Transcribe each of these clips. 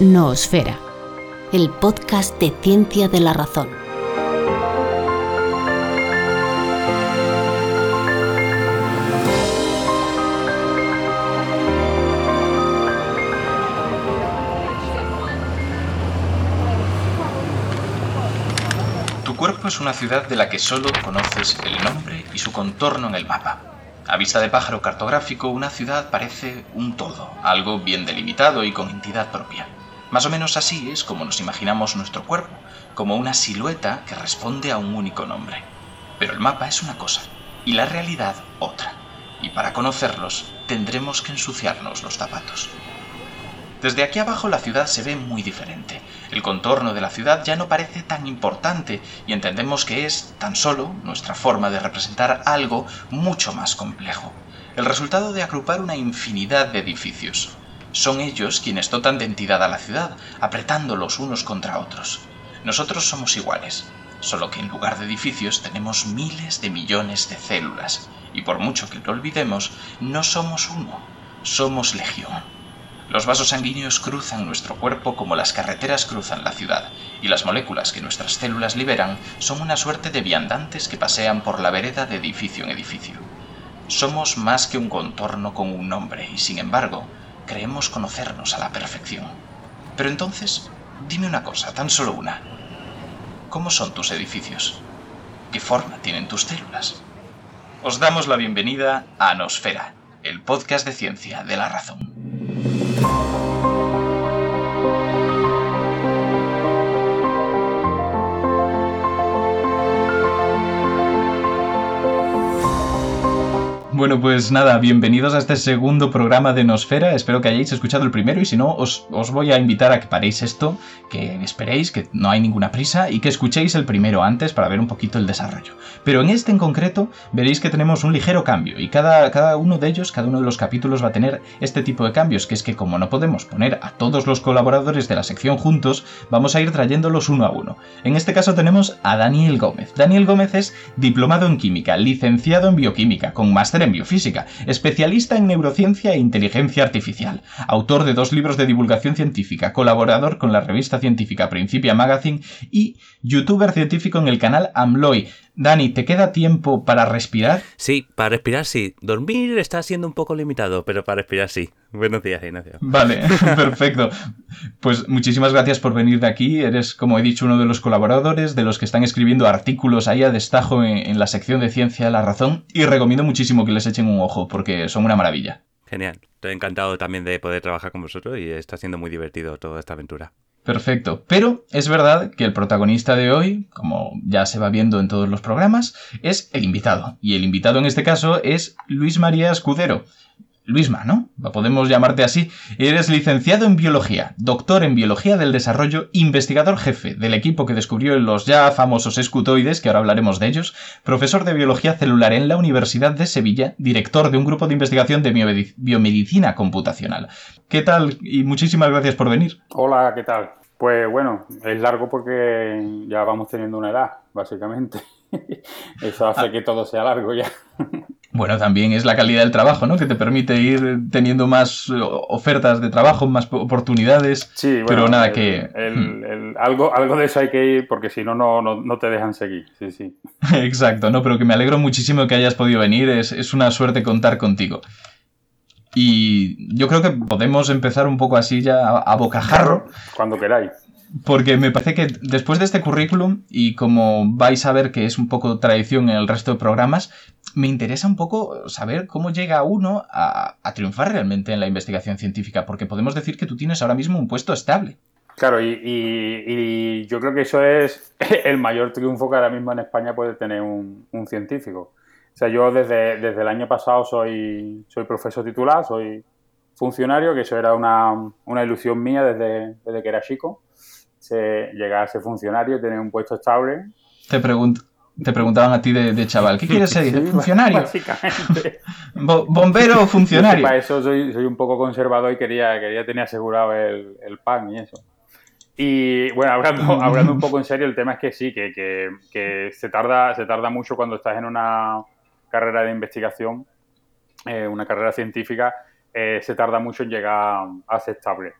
Noosfera, el podcast de ciencia de la razón. Tu cuerpo es una ciudad de la que solo conoces el nombre y su contorno en el mapa. A vista de pájaro cartográfico, una ciudad parece un todo, algo bien delimitado y con entidad propia. Más o menos así es como nos imaginamos nuestro cuerpo, como una silueta que responde a un único nombre. Pero el mapa es una cosa y la realidad otra. Y para conocerlos tendremos que ensuciarnos los zapatos. Desde aquí abajo la ciudad se ve muy diferente. El contorno de la ciudad ya no parece tan importante y entendemos que es tan solo nuestra forma de representar algo mucho más complejo. El resultado de agrupar una infinidad de edificios. Son ellos quienes dotan de entidad a la ciudad, apretándolos unos contra otros. Nosotros somos iguales, solo que en lugar de edificios tenemos miles de millones de células, y por mucho que lo olvidemos, no somos uno, somos legión. Los vasos sanguíneos cruzan nuestro cuerpo como las carreteras cruzan la ciudad, y las moléculas que nuestras células liberan son una suerte de viandantes que pasean por la vereda de edificio en edificio. Somos más que un contorno con un nombre, y sin embargo, creemos conocernos a la perfección. Pero entonces, dime una cosa, tan solo una. ¿Cómo son tus edificios? ¿Qué forma tienen tus células? Os damos la bienvenida a Anosfera, el podcast de ciencia de la razón. Bueno, pues nada, bienvenidos a este segundo programa de Nosfera. Espero que hayáis escuchado el primero y si no, os, os, voy a invitar a que paréis esto, que esperéis, que no hay ninguna prisa y que escuchéis el primero antes para ver un poquito el desarrollo. Pero en este en concreto veréis que tenemos un ligero cambio y cada, cada uno de ellos, cada uno de los capítulos va a tener este tipo de cambios, que es que como no podemos poner a todos los colaboradores de la sección juntos, vamos a ir trayéndolos uno a uno. En este caso tenemos a Daniel Gómez. Daniel Gómez es diplomado en química, licenciado en bioquímica, con máster en biofísica, especialista en neurociencia e inteligencia artificial, autor de dos libros de divulgación científica, colaborador con la revista científica Principia Magazine y youtuber científico en el canal Amloy. Dani, ¿te queda tiempo para respirar? Sí, para respirar sí. Dormir está siendo un poco limitado, pero para respirar sí. Buenos días, Ignacio. Vale, perfecto. Pues muchísimas gracias por venir de aquí. Eres, como he dicho, uno de los colaboradores, de los que están escribiendo artículos ahí a destajo en, en la sección de Ciencia de la Razón y recomiendo muchísimo que les echen un ojo porque son una maravilla. Genial. Estoy encantado también de poder trabajar con vosotros y está siendo muy divertido toda esta aventura. Perfecto. Pero es verdad que el protagonista de hoy, como ya se va viendo en todos los programas, es el invitado. Y el invitado en este caso es Luis María Escudero. Luisma, ¿no? Podemos llamarte así. Eres licenciado en biología, doctor en biología del desarrollo, investigador jefe del equipo que descubrió los ya famosos escutoides, que ahora hablaremos de ellos, profesor de biología celular en la Universidad de Sevilla, director de un grupo de investigación de biomedicina computacional. ¿Qué tal? Y muchísimas gracias por venir. Hola, ¿qué tal? Pues bueno, es largo porque ya vamos teniendo una edad, básicamente. Eso hace que todo sea largo ya. Bueno, también es la calidad del trabajo, ¿no? Que te permite ir teniendo más ofertas de trabajo, más oportunidades. Sí, bueno, pero nada el, que. El, el, algo, algo de eso hay que ir porque si no, no, no te dejan seguir. Sí, sí. Exacto, ¿no? Pero que me alegro muchísimo que hayas podido venir. Es, es una suerte contar contigo. Y yo creo que podemos empezar un poco así ya a, a bocajarro. Cuando queráis. Porque me parece que después de este currículum, y como vais a ver que es un poco tradición en el resto de programas, me interesa un poco saber cómo llega uno a, a triunfar realmente en la investigación científica, porque podemos decir que tú tienes ahora mismo un puesto estable. Claro, y, yo creo que eso es el mayor triunfo que ahora mismo en España puede tener un, científico. O sea, yo desde, desde, el año pasado soy, soy profesor titular, soy funcionario, que eso era una, una ilusión mía desde, desde que era chico. Se, llegar a ser funcionario, tener un puesto estable. Te pregunto, te preguntaban a ti de, chaval, ¿qué quieres ser? funcionario. Básicamente. ¿Bombero o funcionario? para eso soy, soy, un poco conservador y quería, quería tener asegurado el, el pan y eso. Y bueno, hablando, hablando un poco en serio, el tema es que sí, que, que, se, tarda, se tarda mucho cuando estás en una carrera de investigación, eh, una carrera científica, eh, se tarda mucho en llegar a ser estable.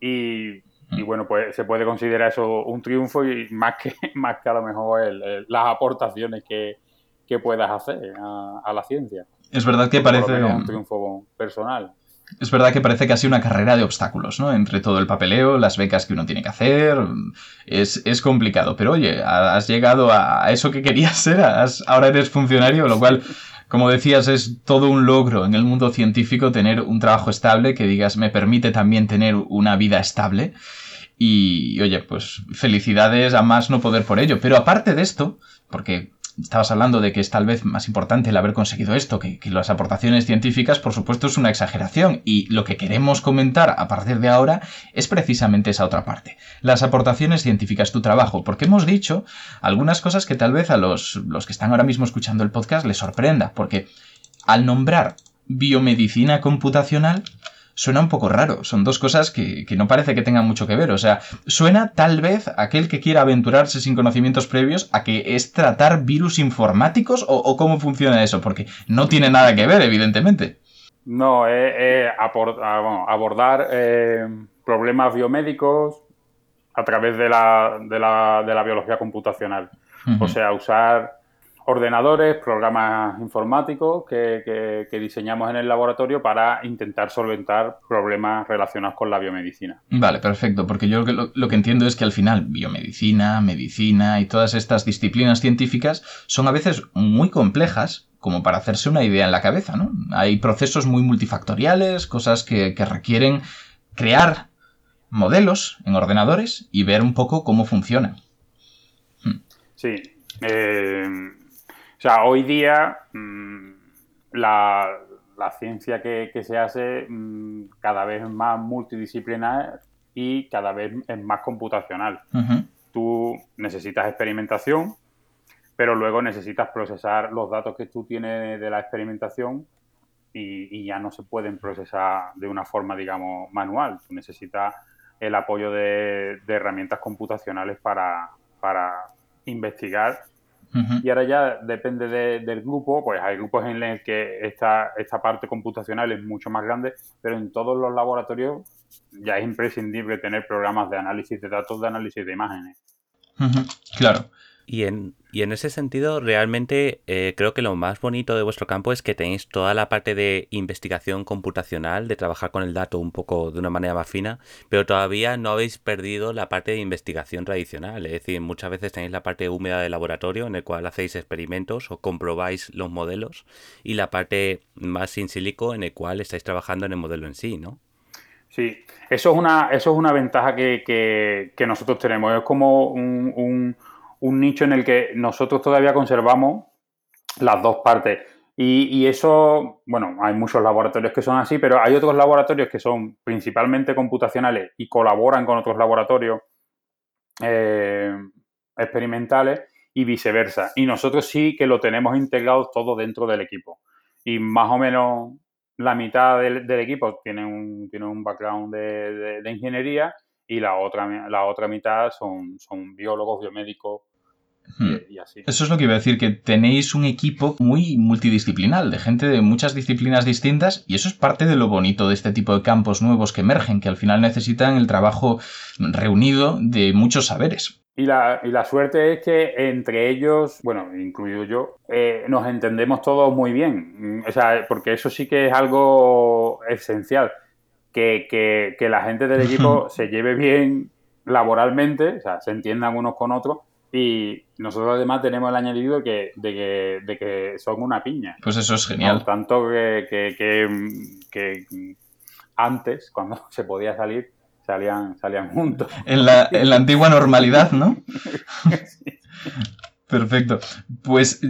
Y, y, bueno, pues se puede considerar eso un triunfo y más que, más que a lo mejor las aportaciones que, que puedas hacer a, a, la ciencia. Es verdad que parece un triunfo personal. Es verdad que parece casi una carrera de obstáculos, ¿no? Entre todo el papeleo, las becas que uno tiene que hacer, es, es complicado. Pero oye, has llegado a eso que querías ser, ahora eres funcionario, lo cual, como decías, es todo un logro en el mundo científico tener un trabajo estable que digas me permite también tener una vida estable. Y oye, pues felicidades a más no poder por ello. Pero aparte de esto, porque estabas hablando de que es tal vez más importante el haber conseguido esto, que, las aportaciones científicas, por supuesto, es una exageración. Y lo que queremos comentar a partir de ahora es precisamente esa otra parte. Las aportaciones científicas, tu trabajo, porque hemos dicho algunas cosas que tal vez a los, los que están ahora mismo escuchando el podcast les sorprenda, porque al nombrar biomedicina computacional, suena un poco raro. Son dos cosas que, no parece que tengan mucho que ver. O sea, suena tal vez aquel que quiera aventurarse sin conocimientos previos a que es tratar virus informáticos o, cómo funciona eso, porque no tiene nada que ver, evidentemente. No, es ah, abordar eh, problemas biomédicos a través de la, de la, de la biología computacional. O sea, usar ordenadores, programas informáticos que, diseñamos en el laboratorio para intentar solventar problemas relacionados con la biomedicina. Vale, perfecto, porque yo lo, lo, que entiendo es que al final biomedicina, medicina y todas estas disciplinas científicas son a veces muy complejas como para hacerse una idea en la cabeza, ¿no? Hay procesos muy multifactoriales, cosas que, que requieren crear modelos en ordenadores y ver un poco cómo funcionan. Sí. Eh, sea, hoy día mm, la, ciencia que, se hace mm, cada vez es más multidisciplinar y cada vez es más computacional. Tú necesitas experimentación, pero luego necesitas procesar los datos que tú tienes de la experimentación y, ya no se pueden procesar de una forma, digamos, manual. Tú necesitas el apoyo de, herramientas computacionales para, para investigar y ahora ya depende del grupo, pues hay grupos en los que esta, esta parte computacional es mucho más grande, pero en todos los laboratorios ya es imprescindible tener programas de análisis de datos, de análisis de imágenes. Claro. Y en, y en ese sentido, realmente eh, creo que lo más bonito de vuestro campo es que tenéis toda la parte de investigación computacional, de trabajar con el dato un poco de una manera más fina, pero todavía no habéis perdido la parte de investigación tradicional. Es decir, muchas veces tenéis la parte húmeda de laboratorio en el cual hacéis experimentos o comprobáis los modelos y la parte más sin silico en el cual estáis trabajando en el modelo en sí, ¿no? Sí, eso es una, eso es una ventaja que, nosotros tenemos. Es como un un nicho en el que nosotros todavía conservamos las dos partes. Y, eso, bueno, hay muchos laboratorios que son así, pero hay otros laboratorios que son principalmente computacionales y colaboran con otros laboratorios eh, experimentales y viceversa. Y nosotros sí que lo tenemos integrado todo dentro del equipo. Y más o menos la mitad del, equipo tiene un, tiene un background de, ingeniería y la otra, la otra mitad son, son biólogos, biomédicos, Hmm. Eso es lo que iba a decir, que tenéis un equipo muy multidisciplinar, de gente de muchas disciplinas distintas, y eso es parte de lo bonito de este tipo de campos nuevos que emergen, que al final necesitan el trabajo reunido de muchos saberes. Y la, y la suerte es que entre ellos, bueno, incluido yo, eh, nos entendemos todos muy bien. O sea, porque eso sí que es algo esencial. Que, que, que la gente del equipo se lleve bien laboralmente, o sea, se entiendan unos con otros, y nosotros además tenemos el añadido que, de, que, de que son una piña. Pues eso es genial. tanto que, que, antes, cuando se podía salir, salían, salían juntos. En la, en la antigua normalidad, ¿no? Perfecto. Pues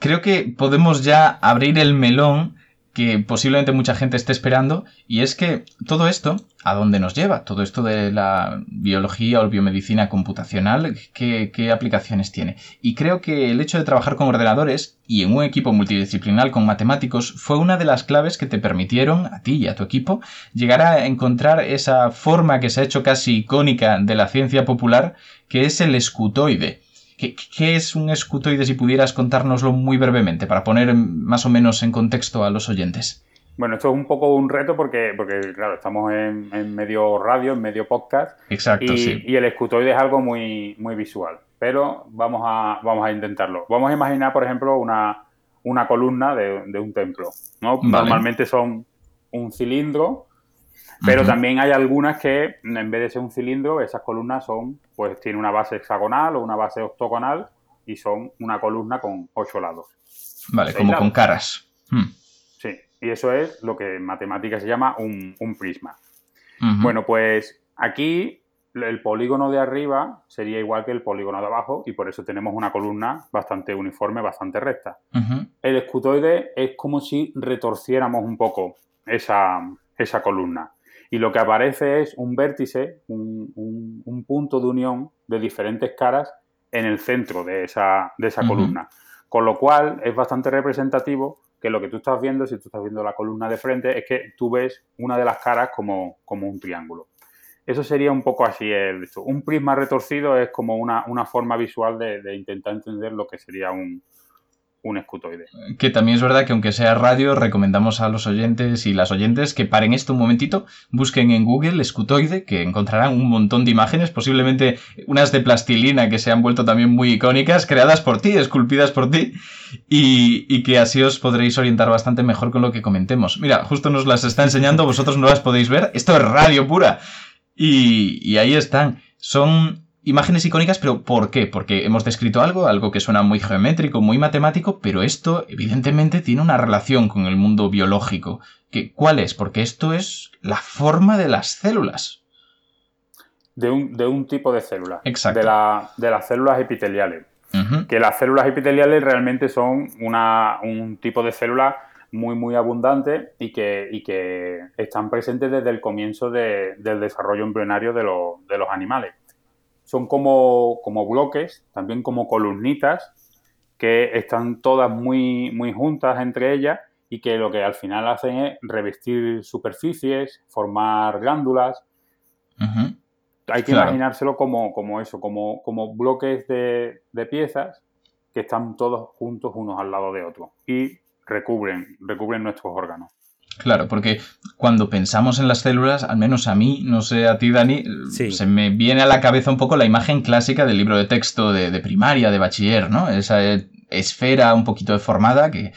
creo que podemos ya abrir el melón que posiblemente mucha gente esté esperando, y es que todo esto, ¿a dónde nos lleva? Todo esto de la biología o biomedicina computacional, ¿qué, ¿qué, aplicaciones tiene? Y creo que el hecho de trabajar con ordenadores y en un equipo multidisciplinar con matemáticos fue una de las claves que te permitieron, a ti y a tu equipo, llegar a encontrar esa forma que se ha hecho casi icónica de la ciencia popular, que es el escutoide ¿Qué, es un escutoide si pudieras contárnoslo muy brevemente para poner más o menos en contexto a los oyentes? Bueno, esto es un poco un reto porque, porque claro, estamos en, medio radio, en medio podcast. Exacto, y, sí. Y el escutoide es algo muy, muy visual, pero vamos a, vamos a intentarlo. Vamos a imaginar, por ejemplo, una, una columna de, un templo. ¿no? Normalmente son un cilindro pero también hay algunas que, en vez de ser un cilindro, esas columnas son, pues tiene una base hexagonal o una base octogonal y son una columna con ocho lados. Vale, como con caras. Hmm. Sí, y eso es lo que en matemáticas se llama un, prisma. Bueno, pues aquí el polígono de arriba sería igual que el polígono de abajo y por eso tenemos una columna bastante uniforme, bastante recta. El escutoide es como si retorciéramos un poco esa, esa columna y lo que aparece es un vértice, un, punto de unión de diferentes caras en el centro de esa, de esa columna. Con lo cual es bastante representativo que lo que tú estás viendo, si tú estás viendo la columna de frente, es que tú ves una de las caras como, como un triángulo. Eso sería un poco así el Un prisma retorcido es como una, forma visual de, intentar entender lo que sería un, un escutoide. Que también es verdad que aunque sea radio, recomendamos a los oyentes y las oyentes que paren esto un momentito, busquen en Google escutoide, que encontrarán un montón de imágenes, posiblemente unas de plastilina que se han vuelto también muy icónicas, creadas por ti, esculpidas por ti, y, que así os podréis orientar bastante mejor con lo que comentemos. Mira, justo nos las está enseñando, vosotros no las podéis ver, esto es radio pura. Y, y ahí están. Son imágenes icónicas, pero ¿por qué? Porque hemos descrito algo, algo que suena muy geométrico, muy matemático, pero esto evidentemente tiene una relación con el mundo biológico. ¿Qué, ¿Cuál es? Porque esto es la forma de las células. De un, de un tipo de célula. Exacto. De, la, de las células epiteliales. Que las células epiteliales realmente son una, un tipo de célula muy, muy abundante y que, y que están presentes desde el comienzo del desarrollo embrionario de, de los animales son como, como bloques, también como columnitas, que están todas muy, muy juntas entre ellas y que lo que al final hacen es revestir superficies, formar glándulas. Hay que imaginárselo como, como eso, como, como bloques de, de, piezas que están todos juntos unos al lado de otros y recubren, recubren nuestros órganos. Claro, porque cuando pensamos en las células, al menos a mí, no sé a ti, Dani, se me viene a la cabeza un poco la imagen clásica del libro de texto de, primaria, de bachiller, ¿no? Esa esfera un poquito deformada que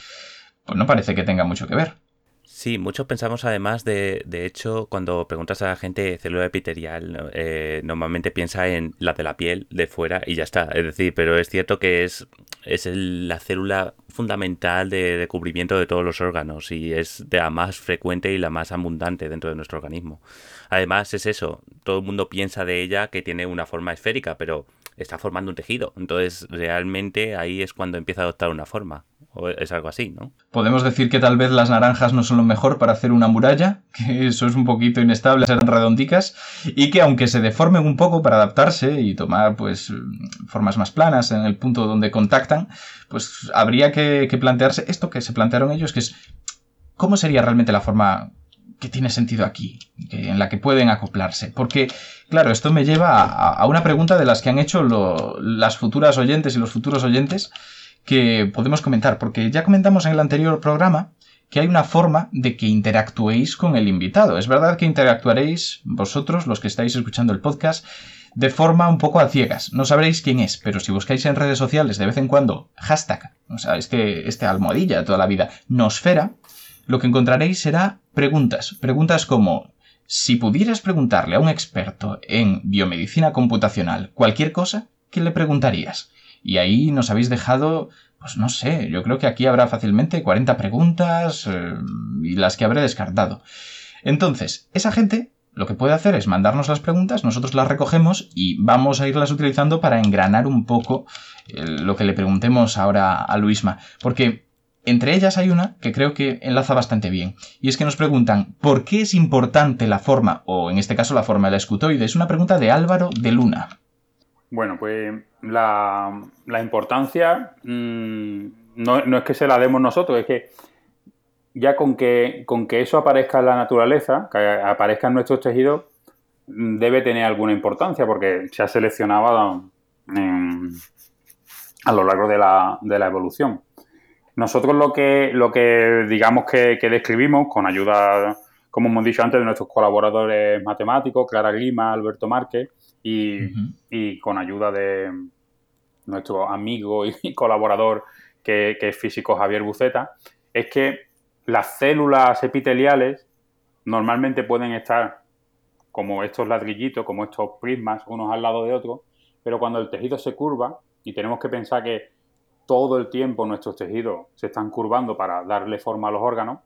pues no parece que tenga mucho que ver. Sí, muchos pensamos además de, de hecho, cuando preguntas a la gente célula epitelial, eh, normalmente piensa en la de la piel de fuera y ya está. Es decir, pero es cierto que es, es la célula fundamental de, cubrimiento de todos los órganos y es de la más frecuente y la más abundante dentro de nuestro organismo. Además es eso, todo el mundo piensa de ella que tiene una forma esférica, pero está formando un tejido. Entonces realmente ahí es cuando empieza a adoptar una forma. O es algo así, ¿no? Podemos decir que tal vez las naranjas no son lo mejor para hacer una muralla, que eso es un poquito inestable, serán redondicas, y que aunque se deformen un poco para adaptarse y tomar pues formas más planas en el punto donde contactan, pues habría que, plantearse esto que se plantearon ellos, que es cómo sería realmente la forma que tiene sentido aquí, en la que pueden acoplarse. Porque, claro, esto me lleva a, una pregunta de las que han hecho las futuras oyentes y los futuros oyentes, que podemos comentar, porque ya comentamos en el anterior programa que hay una forma de que interactuéis con el invitado. Es verdad que interactuaréis vosotros, los que estáis escuchando el podcast, de forma un poco a ciegas. No sabréis quién es, pero si buscáis en redes sociales de vez en cuando hashtag, o sea, este, este almohadilla toda la vida, nosfera, lo que encontraréis será preguntas. Preguntas como, si pudieras preguntarle a un experto en biomedicina computacional cualquier cosa, ¿qué le preguntarías? Y ahí nos habéis dejado, pues no sé, yo creo que aquí habrá fácilmente 40 preguntas eh, y las que habré descartado. Entonces, esa gente lo que puede hacer es mandarnos las preguntas, nosotros las recogemos y vamos a irlas utilizando para engranar un poco eh, lo que le preguntemos ahora a Luisma. Porque entre ellas hay una que creo que enlaza bastante bien. Y es que nos preguntan, ¿por qué es importante la forma, o en este caso la forma del escutoide? Es una pregunta de Álvaro de Luna. Bueno, pues la, importancia mm, no, no, es que se la demos nosotros, es que ya con que, con que eso aparezca en la naturaleza, que aparezca en nuestros tejidos, mm, debe tener alguna importancia porque se ha seleccionado a lo largo de la, de la, evolución. Nosotros lo que, lo que digamos que, describimos con ayuda, como hemos dicho antes, de nuestros colaboradores matemáticos, Clara Lima, Alberto Márquez, y, con ayuda de nuestro amigo y colaborador que, que es físico Javier Buceta, es que las células epiteliales normalmente pueden estar como estos ladrillitos, como estos prismas, unos al lado de otros, pero cuando el tejido se curva, y tenemos que pensar que todo el tiempo nuestros tejidos se están curvando para darle forma a los órganos,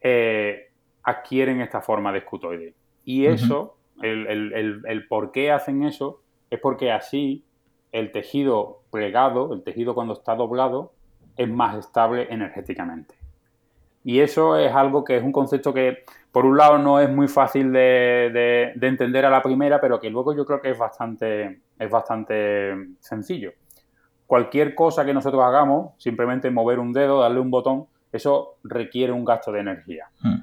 eh, adquieren esta forma de escutoide. Y eso, el por qué hacen eso, es porque así el tejido plegado, el tejido cuando está doblado, es más estable energéticamente. Y eso es algo que es un concepto que, por un lado, no es muy fácil de, entender a la primera, pero que luego yo creo que es bastante, es bastante sencillo. Cualquier cosa que nosotros hagamos, simplemente mover un dedo, darle un botón, eso requiere un gasto de energía. Hmm.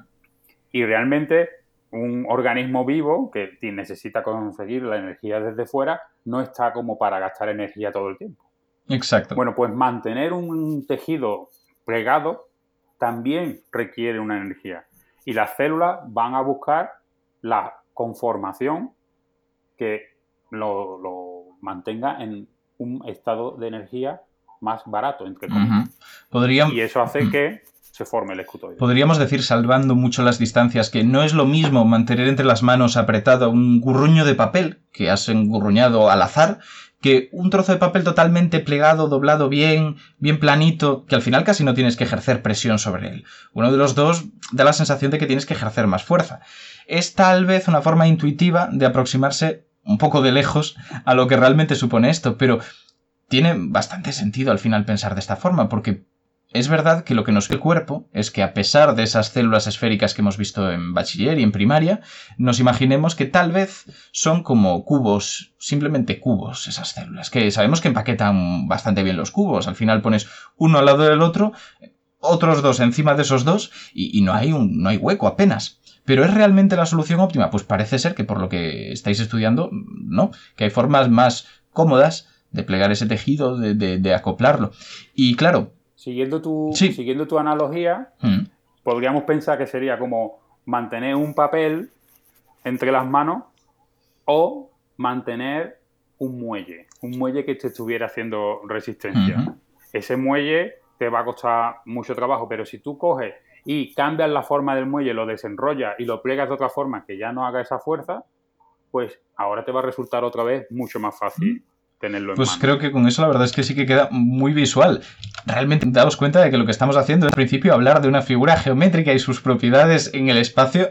Y realmente un organismo vivo que necesita conseguir la energía desde fuera no está como para gastar energía todo el tiempo. Exacto. Bueno, pues mantener un tejido plegado también requiere una energía. Y las células van a buscar la conformación que lo, mantenga en un estado de energía más barato, entre comillas. Y eso hace que se forme el escutoide. Podríamos decir, salvando mucho las distancias, que no es lo mismo mantener entre las manos apretado un gurruño de papel que has engurruñado al azar que un trozo de papel totalmente plegado, doblado bien, bien planito, que al final casi no tienes que ejercer presión sobre él. Uno de los dos da la sensación de que tienes que ejercer más fuerza. Es tal vez una forma intuitiva de aproximarse un poco de lejos a lo que realmente supone esto, pero tiene bastante sentido al final pensar de esta forma, porque es verdad que lo que nos ve el cuerpo es que a pesar de esas células esféricas que hemos visto en bachiller y en primaria, nos imaginemos que tal vez son como cubos, simplemente cubos esas células, que sabemos que empaquetan bastante bien los cubos, al final pones uno al lado del otro, otros dos encima de esos dos y, no, hay un, no hay hueco apenas. ¿Pero es realmente la solución óptima? Pues parece ser que por lo que estáis estudiando, no, que hay formas más cómodas de plegar ese tejido, de, de acoplarlo. Y claro, Siguiendo tu, siguiendo tu analogía, mm. podríamos pensar que sería como mantener un papel entre las manos o mantener un muelle, un muelle que te estuviera haciendo resistencia. Ese muelle te va a costar mucho trabajo, pero si tú coges y cambias la forma del muelle, lo desenrollas y lo plegas de otra forma que ya no haga esa fuerza, pues ahora te va a resultar otra vez mucho más fácil pues creo que con eso la verdad es que sí que queda muy visual. Realmente daos cuenta de que lo que estamos haciendo es, al principio, hablar de una figura geométrica y sus propiedades en el espacio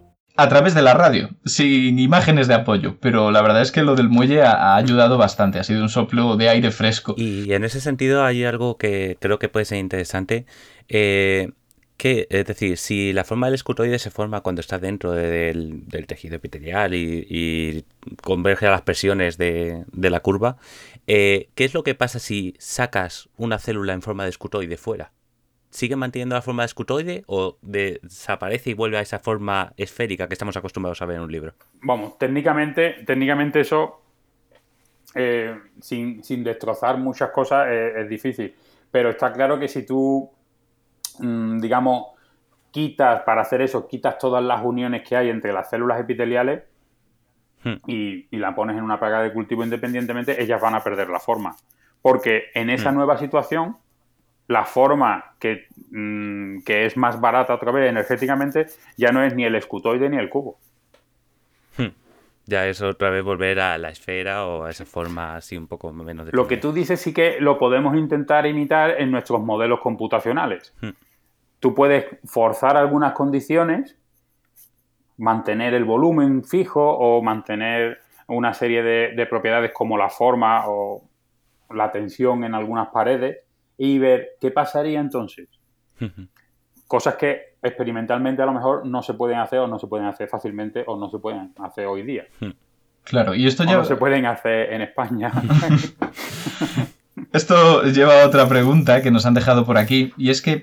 a través de la radio, sin imágenes de apoyo, pero la verdad es que lo del muelle ha, ayudado bastante, ha sido un soplo de aire fresco. Y en ese sentido hay algo que creo que puede ser interesante, eh, que, es decir, si la forma del escutoide se forma cuando está dentro del, tejido epitelial y, converge a las presiones de, la curva, eh, ¿qué es lo que pasa si sacas una célula en forma de escutoide fuera? ¿Sigue manteniendo la forma de escutoide o desaparece y vuelve a esa forma esférica que estamos acostumbrados a ver en un libro? Vamos, técnicamente, técnicamente eso, eh, sin, destrozar muchas cosas, es difícil. Pero está claro que si tú Mm, digamos, quitas, para hacer eso, quitas todas las uniones que hay entre las células epiteliales hmm. y, la pones en una plaga de cultivo independientemente, ellas van a perder la forma. Porque en esa hmm. nueva situación, la forma que, mm, que, es más barata otra vez energéticamente ya no es ni el escutoide ni el cubo. Hmm. Ya es otra vez volver a la esfera o a esa forma así un poco menos Lo que tú dices sí que lo podemos intentar imitar en nuestros modelos computacionales. Hmm. Tú puedes forzar algunas condiciones, mantener el volumen fijo o mantener una serie de, propiedades como la forma o la tensión en algunas paredes y ver qué pasaría entonces. Cosas que experimentalmente a lo mejor no se pueden hacer o no se pueden hacer fácilmente o no se pueden hacer hoy día. Claro, y esto ya... no se pueden hacer en España. esto lleva a otra pregunta que nos han dejado por aquí, y es que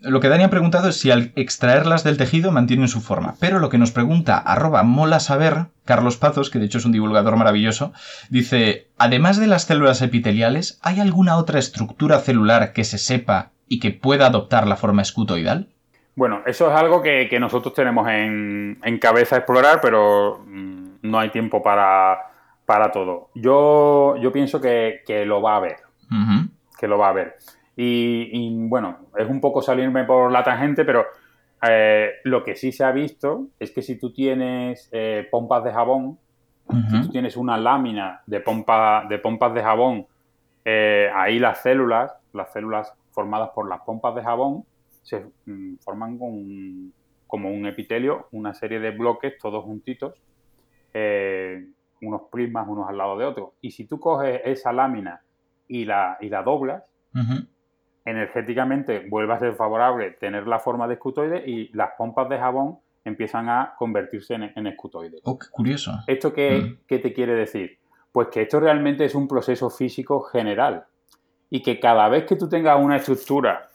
lo que Dani ha preguntado es si al extraerlas del tejido mantienen su forma. Pero lo que nos pregunta arroba mola saber, Carlos Pazos, que de hecho es un divulgador maravilloso, dice, además de las células epiteliales, ¿hay alguna otra estructura celular que se sepa y que pueda adoptar la forma escutoidal? Bueno, eso es algo que, nosotros tenemos en, cabeza explorar, pero mm, no hay tiempo para, todo. Yo, yo pienso que, lo va a haber. Que lo va a haber. Y, bueno, es un poco salirme por la tangente, pero eh, lo que sí se ha visto es que si tú tienes eh, pompas de jabón, si tú tienes una lámina de, pompa, de pompas de jabón, eh, ahí las células, las células formadas por las pompas de jabón se mm, forman con, como un epitelio, una serie de bloques todos juntitos, unos prismas unos al lado de otros. Y si tú coges esa lámina y la, y la doblas, energéticamente vuelve a ser favorable tener la forma de escutoide y las pompas de jabón empiezan a convertirse en, escutoide. Oh, qué curioso. ¿Esto qué, qué te quiere decir? Pues que esto realmente es un proceso físico general y que cada vez que tú tengas una estructura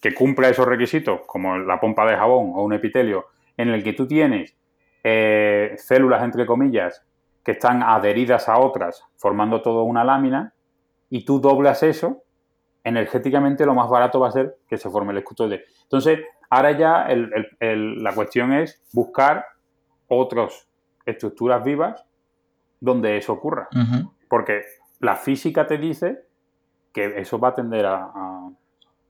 que cumpla esos requisitos, como la pompa de jabón o un epitelio, en el que tú tienes eh, células, entre comillas, que están adheridas a otras, formando toda una lámina, y tú doblas eso, energéticamente lo más barato va a ser que se forme el escutoide. Entonces, ahora ya la cuestión es buscar otras estructuras vivas donde eso ocurra. Porque la física te dice que eso va a tender a,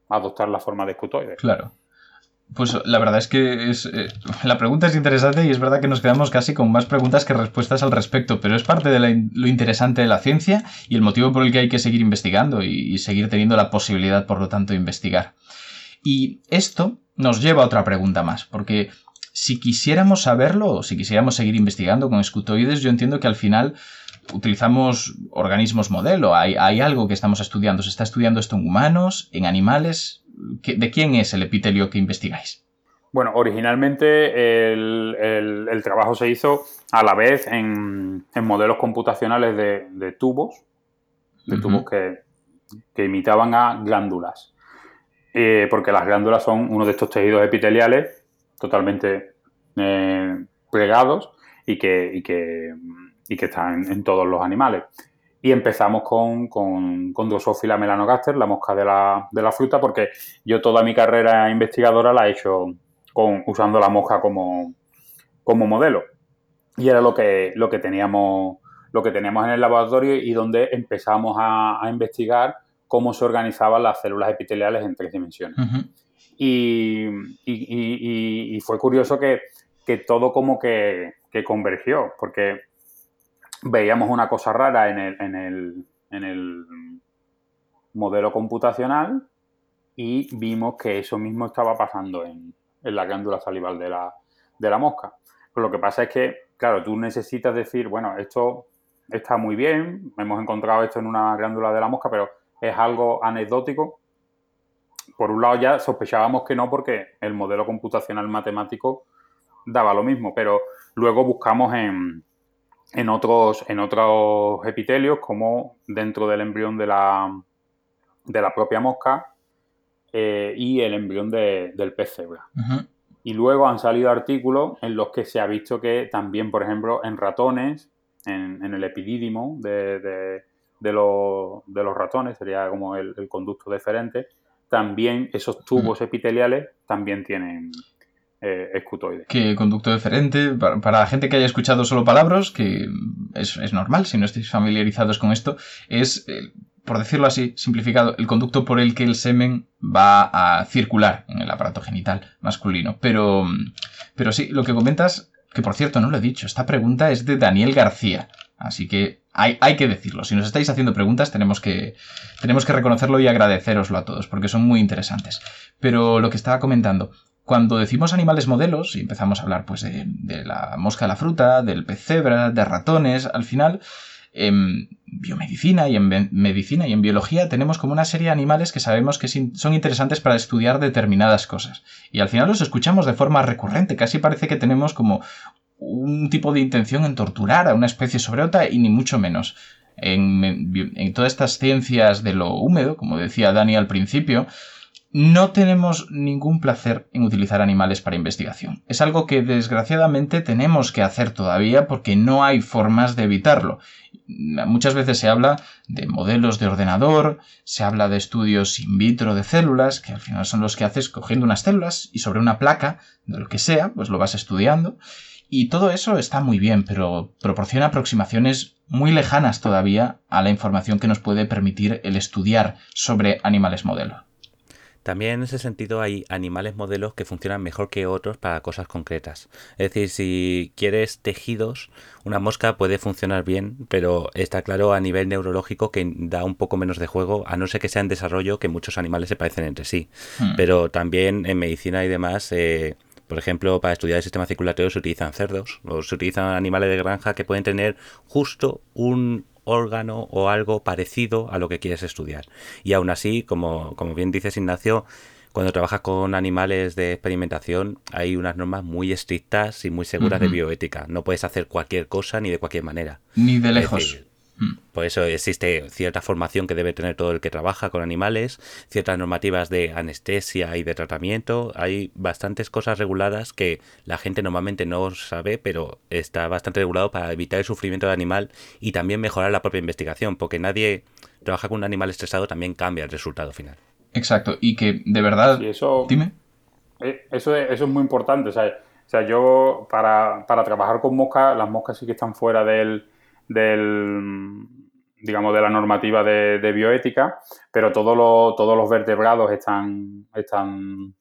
adoptar la forma de escutoide. Claro. Pues la verdad es que es, eh, la pregunta es interesante y es verdad que nos quedamos casi con más preguntas que respuestas al respecto, pero es parte de lo interesante de la ciencia y el motivo por el que hay que seguir investigando y, seguir teniendo la posibilidad, por lo tanto, de investigar. Y esto nos lleva a otra pregunta más, porque si quisiéramos saberlo o si quisiéramos seguir investigando con escutoides, yo entiendo que al final utilizamos organismos modelo, hay, algo que estamos estudiando, se está estudiando esto en humanos, en animales. ¿De quién es el epitelio que investigáis? Bueno, originalmente el, trabajo se hizo a la vez en, modelos computacionales de, tubos, de tubos que, imitaban a glándulas. Eh, porque las glándulas son uno de estos tejidos epiteliales totalmente eh, plegados y que y que están en, todos los animales. Y empezamos con, con, con Drosophila melanogaster, la mosca de la, de la, fruta, porque yo toda mi carrera investigadora la he hecho con, usando la mosca como, como modelo. Y era lo que, lo que teníamos lo que teníamos en el laboratorio y donde empezamos a, investigar cómo se organizaban las células epiteliales en tres dimensiones. y, y, y, fue curioso que, que todo como que, que, convergió, porque veíamos una cosa rara en el, en el, en el modelo computacional y vimos que eso mismo estaba pasando en, en la glándula salival de la, de la mosca. Pero lo que pasa es que, claro, tú necesitas decir, bueno, esto está muy bien, hemos encontrado esto en una glándula de la mosca, pero es algo anecdótico por un lado ya sospechábamos que no porque el modelo computacional matemático daba lo mismo, pero luego buscamos en, en, otros, en otros epitelios como dentro del embrión de la, de la propia mosca eh, y el embrión del pez cebra. Y luego han salido artículos en los que se ha visto que también, por ejemplo, en ratones, en, el epidídimo de, de, de, los ratones, sería como el, conducto deferente, también esos tubos epiteliales también tienen eh, escutoides. Que conducto deferente, para, la gente que haya escuchado solo palabras, que es, es normal si no estáis familiarizados con esto, es eh, por decirlo así, simplificado, el conducto por el que el semen va a circular en el aparato genital masculino. Pero, pero sí, lo que comentas, que por cierto no lo he dicho, esta pregunta es de Daniel García. Así que hay, hay, que decirlo. Si nos estáis haciendo preguntas, tenemos que, tenemos que reconocerlo y agradeceroslo a todos, porque son muy interesantes. Pero lo que estaba comentando, cuando decimos animales modelos y empezamos a hablar pues de, la mosca de la fruta, del pez cebra, de ratones, al final en biomedicina y en medicina y en biología tenemos como una serie de animales que sabemos que son interesantes para estudiar determinadas cosas. Y al final los escuchamos de forma recurrente, casi parece que tenemos como un tipo de intención en torturar a una especie sobre otra y ni mucho menos. En, en todas estas ciencias de lo húmedo, como decía Dani al principio, no tenemos ningún placer en utilizar animales para investigación. Es algo que desgraciadamente tenemos que hacer todavía porque no hay formas de evitarlo. Muchas veces se habla de modelos de ordenador, se habla de estudios in vitro de células, que al final son los que haces cogiendo unas células y sobre una placa, de lo que sea, pues lo vas estudiando. Y todo eso está muy bien, pero proporciona aproximaciones muy lejanas todavía a la información que nos puede permitir el estudiar sobre animales modelo. También en ese sentido hay animales modelos que funcionan mejor que otros para cosas concretas. Es decir, si quieres tejidos, una mosca puede funcionar bien, pero está claro a nivel neurológico que da un poco menos de juego, a no ser que sea en desarrollo que muchos animales se parecen entre sí. Hmm. Pero también en medicina y demás... Eh, por ejemplo, para estudiar el sistema circulatorio se utilizan cerdos o se utilizan animales de granja que pueden tener justo un órgano o algo parecido a lo que quieres estudiar. Y aún así, como, como bien dices Ignacio, cuando trabajas con animales de experimentación hay unas normas muy estrictas y muy seguras de bioética. No puedes hacer cualquier cosa ni de cualquier manera. Ni de lejos. Por eso existe cierta formación que debe tener todo el que trabaja con animales, ciertas normativas de anestesia y de tratamiento. Hay bastantes cosas reguladas que la gente normalmente no sabe, pero está bastante regulado para evitar el sufrimiento del animal y también mejorar la propia investigación, porque nadie trabaja con un animal estresado también cambia el resultado final. Exacto, y que de verdad... eso, Dime. Eh, eso, es, eso es muy importante. O sea, yo para, para trabajar con moscas, las moscas sí que están fuera del del digamos de la normativa de, bioética, pero todos todos los vertebrados están, están,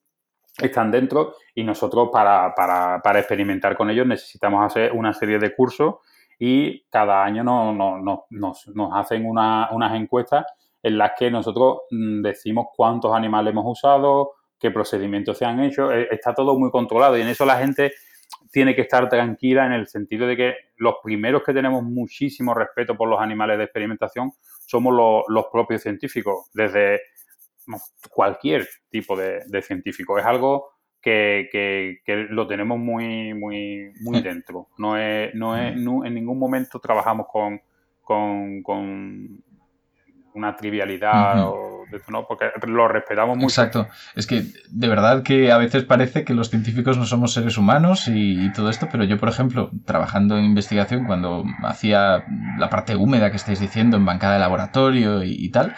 están dentro y nosotros para, para, experimentar con ellos necesitamos hacer una serie de cursos y cada año no, nos, hacen unas encuestas en las que nosotros mm, decimos cuántos animales hemos usado, qué procedimientos se han hecho, e, está todo muy controlado y en eso la gente tiene que estar tranquila en el sentido de que los primeros que tenemos muchísimo respeto por los animales de experimentación somos los, propios científicos, desde cualquier tipo de, científico. Es algo que, lo tenemos muy, muy, muy dentro. No es, no es, en ningún momento trabajamos con, con, una trivialidad o ¿no? Porque lo respetamos mucho. Exacto. Es que de verdad que a veces parece que los científicos no somos seres humanos y, todo esto, pero yo, por ejemplo, trabajando en investigación, cuando hacía la parte húmeda que estáis diciendo en bancada de laboratorio y tal,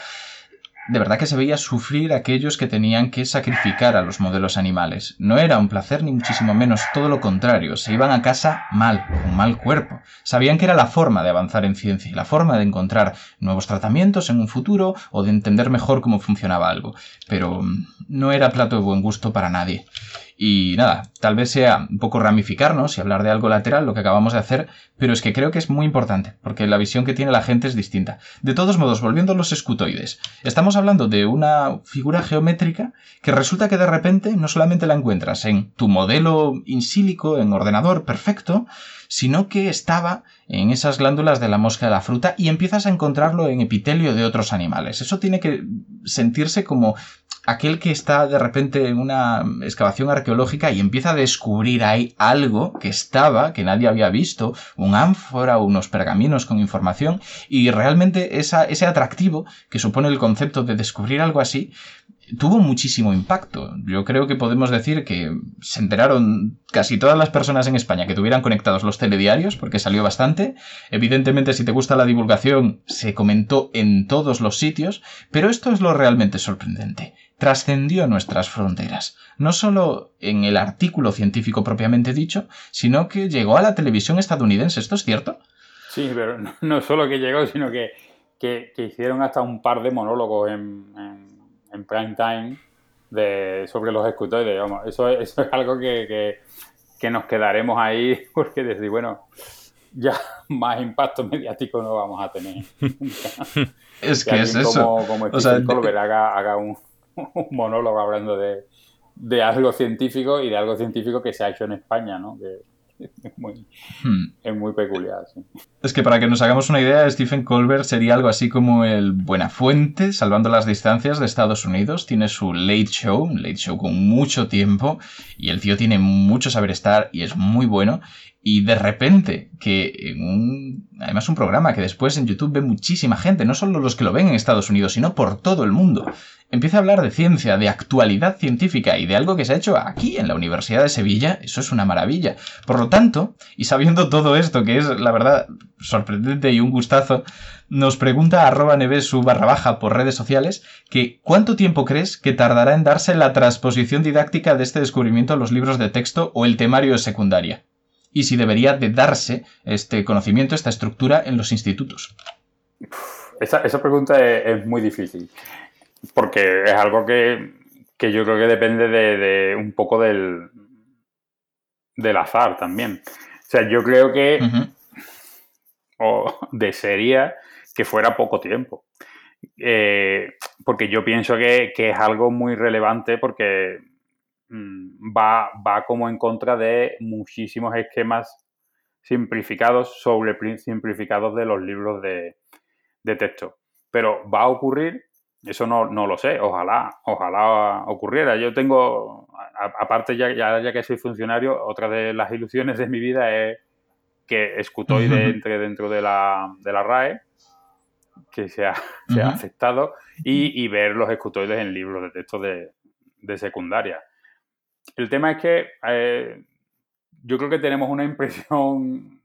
de verdad que se veía sufrir aquellos que tenían que sacrificar a los modelos animales. No era un placer ni muchísimo menos, todo lo contrario, se iban a casa mal, con mal cuerpo. Sabían que era la forma de avanzar en ciencia y la forma de encontrar nuevos tratamientos en un futuro o de entender mejor cómo funcionaba algo. Pero mm, no era plato de buen gusto para nadie. Y nada, tal vez sea un poco ramificarnos y hablar de algo lateral, lo que acabamos de hacer, pero es que creo que es muy importante, porque la visión que tiene la gente es distinta. De todos modos, volviendo a los escutoides, estamos hablando de una figura geométrica que resulta que de repente no solamente la encuentras en tu modelo in silico, en ordenador perfecto, sino que estaba en esas glándulas de la mosca de la fruta y empiezas a encontrarlo en epitelio de otros animales. Eso tiene que sentirse como aquel que está de repente en una excavación arqueológica y empieza a descubrir ahí algo que estaba, que nadie había visto, un ánfora unos pergaminos con información, y realmente ese atractivo que supone el concepto de descubrir algo así, tuvo muchísimo impacto. Yo creo que podemos decir que se enteraron casi todas las personas en España que tuvieran conectados los telediarios, porque salió bastante. Evidentemente, si te gusta la divulgación, se comentó en todos los sitios, pero esto es lo realmente sorprendente. Trascendió nuestras fronteras, no solo en el artículo científico propiamente dicho, sino que llegó a la televisión estadounidense. ¿Esto es cierto? Sí, pero no, solo que llegó, sino que, que, hicieron hasta un par de monólogos en en prime time de, sobre los escutoides. Eso, eso es algo que, nos quedaremos ahí porque decir, bueno, ya más impacto mediático no vamos a tener. es que, es eso. Como, como o sea, Colbert haga, haga un, monólogo hablando de, de, algo científico y de algo científico que se ha hecho en España, ¿no? es muy, hmm. es muy peculiar. Es que para que nos hagamos una idea, Stephen Colbert sería algo así como el Buenafuente, salvando las distancias de Estados Unidos. Tiene su late show, un late show con mucho tiempo, y el tío tiene mucho saber estar y es muy bueno. Y de repente, que en un, además un programa que después en YouTube ve muchísima gente, no solo los que lo ven en Estados Unidos, sino por todo el mundo, empieza a hablar de ciencia, de actualidad científica y de algo que se ha hecho aquí en la Universidad de Sevilla, eso es una maravilla. Por lo tanto, y sabiendo todo esto, que es la verdad sorprendente y un gustazo, nos pregunta arroba nevesu barra baja por redes sociales que ¿cuánto tiempo crees que tardará en darse la transposición didáctica de este descubrimiento a los libros de texto o el temario de secundaria? Y si debería de darse este conocimiento, esta estructura en los institutos. Esa, pregunta es, muy difícil, porque es algo que, yo creo que depende de, un poco del, del azar también. O sea, yo creo que o desearía que fuera poco tiempo. Eh, porque yo pienso que, que, es algo muy relevante porque va, va como en contra de muchísimos esquemas simplificados, sobre simplificados de los libros de, texto. Pero va a ocurrir, eso no, lo sé, ojalá, ojalá ocurriera. Yo tengo, aparte ya, ya, que soy funcionario, otra de las ilusiones de mi vida es que Escutoide entre dentro de la, de la RAE, que se ha, aceptado, y, ver los escutoides en libros de texto de, de secundaria. El tema es que eh, yo creo que tenemos una impresión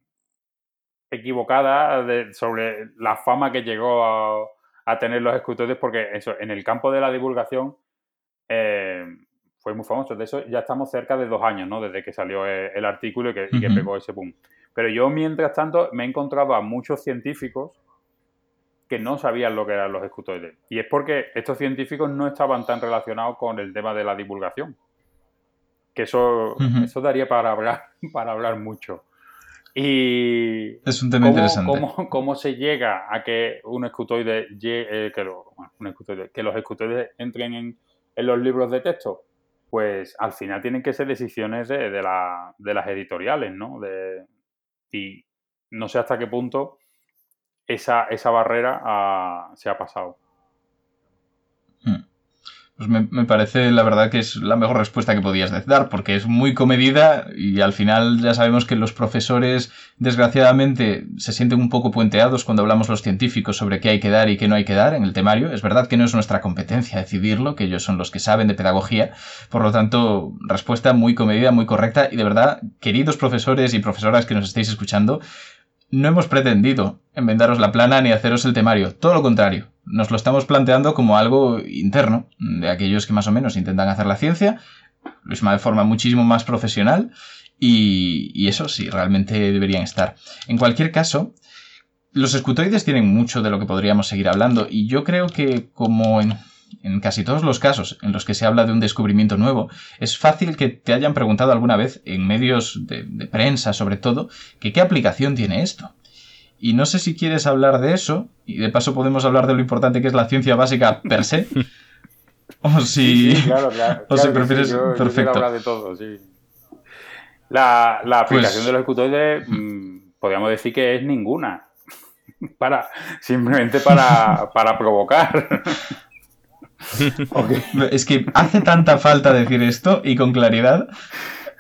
equivocada sobre la fama que llegó a, tener los escritores, porque eso, en el campo de la divulgación eh, fue muy famoso. De eso ya estamos cerca de dos años, ¿no? Desde que salió el, artículo y que, pegó ese boom. Pero yo, mientras tanto, me he encontrado a muchos científicos que no sabían lo que eran los escutoides. Y es porque estos científicos no estaban tan relacionados con el tema de la divulgación que eso, eso daría para hablar, para hablar mucho. Y es un tema interesante. Cómo, se llega a que un escutoide, eh, que, que, los escutoides entren en, los libros de texto? Pues al final tienen que ser decisiones de, las editoriales, ¿no? y no sé hasta qué punto esa, esa barrera se ha pasado. Pues me, parece, la verdad, que es la mejor respuesta que podías dar, porque es muy comedida y al final ya sabemos que los profesores, desgraciadamente, se sienten un poco puenteados cuando hablamos los científicos sobre qué hay que dar y qué no hay que dar en el temario. Es verdad que no es nuestra competencia decidirlo, que ellos son los que saben de pedagogía. Por lo tanto, respuesta muy comedida, muy correcta y de verdad, queridos profesores y profesoras que nos estéis escuchando, no hemos pretendido enmendaros la plana ni haceros el temario, todo lo contrario. Nos lo estamos planteando como algo interno de aquellos que más o menos intentan hacer la ciencia, lo mismo de forma muchísimo más profesional y, y eso sí, realmente deberían estar. En cualquier caso, los escutoides tienen mucho de lo que podríamos seguir hablando y yo creo que como en en casi todos los casos en los que se habla de un descubrimiento nuevo, es fácil que te hayan preguntado alguna vez, en medios de, prensa sobre todo, que qué aplicación tiene esto. Y no sé si quieres hablar de eso, y de paso podemos hablar de lo importante que es la ciencia básica per se. o si, claro, claro, o si prefieres. perfecto. hablar de todo, sí. La, la pues aplicación de los escutoides, mm, podríamos decir que es ninguna. para, simplemente para, para provocar. Es que hace tanta falta decir esto y con claridad.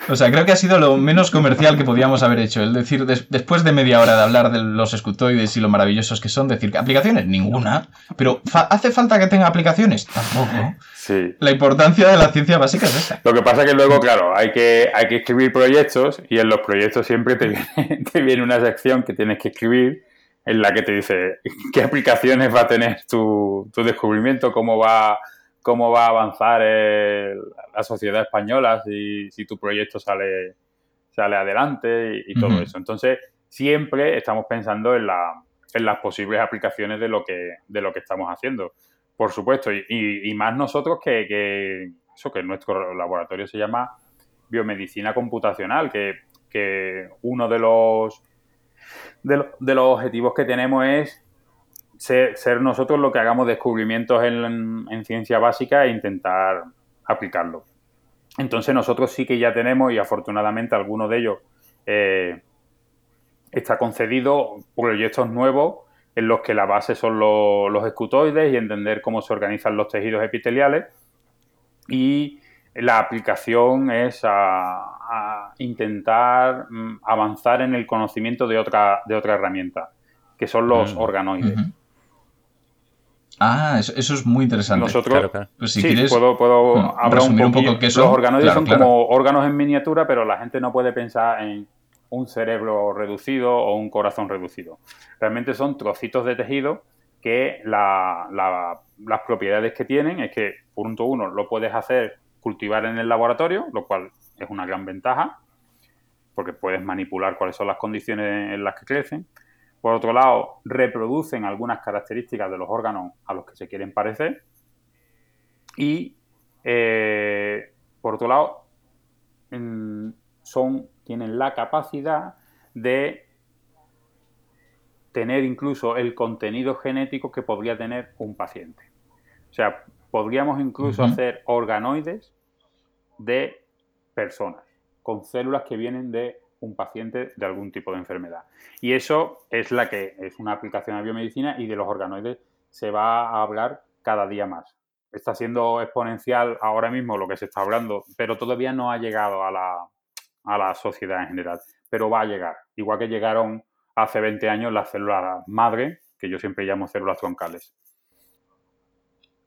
O sea, creo que ha sido lo menos comercial que podíamos haber hecho. El decir, después de media hora de hablar de los escutoides y lo maravillosos que son, decir que aplicaciones, ninguna. Pero ¿hace falta que tenga aplicaciones? Tampoco. Sí. La importancia de la ciencia básica es esa. Lo que pasa es que luego, claro, hay que, hay que escribir proyectos y en los proyectos siempre te viene, te viene una sección que tienes que escribir en la que te dice qué aplicaciones va a tener tu, tu descubrimiento, cómo va cómo va a avanzar la sociedad española si, si, tu proyecto sale, sale adelante y, todo eso. Entonces, siempre estamos pensando en, la, en las posibles aplicaciones de lo, que, de lo que estamos haciendo, por supuesto, y, y más nosotros que, que, eso, que nuestro laboratorio se llama biomedicina computacional, que, que uno de los, de, los objetivos que tenemos es ser, nosotros lo que hagamos descubrimientos en, ciencia básica e intentar aplicarlo. Entonces nosotros sí que ya tenemos, y afortunadamente algunos de ellos eh, está concedido proyectos nuevos en los que la base son los, escutoides y entender cómo se organizan los tejidos epiteliales. Y la aplicación es a, intentar mm, avanzar en el conocimiento de otra, de otra herramienta, que son los mm. organoides. Ah, eso, es muy interesante. Nosotros, pues si quieres, puedo, puedo hablar un, poco. Los organoides son como órganos en miniatura, pero la gente no puede pensar en un cerebro reducido o un corazón reducido. Realmente son trocitos de tejido que las propiedades que tienen es que, punto uno, lo puedes hacer cultivar en el laboratorio, lo cual es una gran ventaja, porque puedes manipular cuáles son las condiciones en las que crecen. Por otro lado, reproducen algunas características de los órganos a los que se quieren parecer. Y, eh, por otro lado, son, tienen la capacidad de tener incluso el contenido genético que podría tener un paciente. O sea, podríamos incluso hacer organoides de personas, con células que vienen de un paciente de algún tipo de enfermedad. Y eso es la que es una aplicación a biomedicina y de los organoides se va a hablar cada día más. Está siendo exponencial ahora mismo lo que se está hablando, pero todavía no ha llegado a la, a la sociedad en general. Pero va a llegar. Igual que llegaron hace 20 años las células madre, que yo siempre llamo células troncales.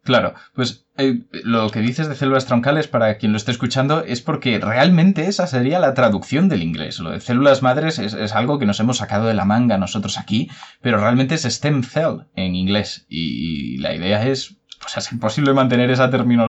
Claro, pues eh, lo que dices de células troncales, para quien lo esté escuchando, es porque realmente esa sería la traducción del inglés. Lo de células madres es, es algo que nos hemos sacado de la manga nosotros aquí, pero realmente es stem cell en inglés. Y la idea es, pues es imposible mantener esa terminología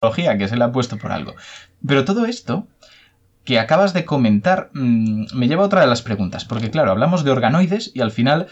que se le ha puesto por algo. Pero todo esto que acabas de comentar mm, me lleva a otra de las preguntas, porque claro, hablamos de organoides y al final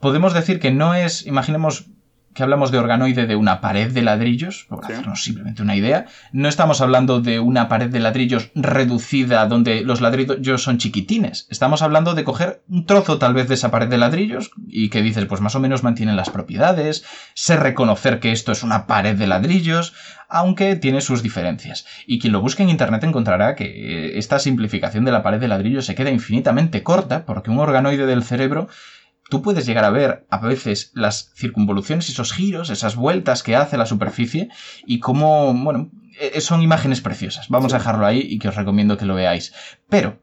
podemos decir que no es, imaginemos que hablamos de organoide de una pared de ladrillos, por hacernos simplemente una idea, no estamos hablando de una pared de ladrillos reducida donde los ladrillos son chiquitines. Estamos hablando de coger un trozo tal vez de esa pared de ladrillos y que dices, pues más o menos mantienen las propiedades, sé reconocer que esto es una pared de ladrillos, aunque tiene sus diferencias. Y quien lo busque en internet encontrará que esta simplificación de la pared de ladrillos se queda infinitamente corta porque un organoide del cerebro tú puedes llegar a ver a veces las circunvoluciones, esos giros, esas vueltas que hace la superficie y cómo, bueno, e-, son imágenes preciosas. Vamos a dejarlo ahí y que os recomiendo que lo veáis. Pero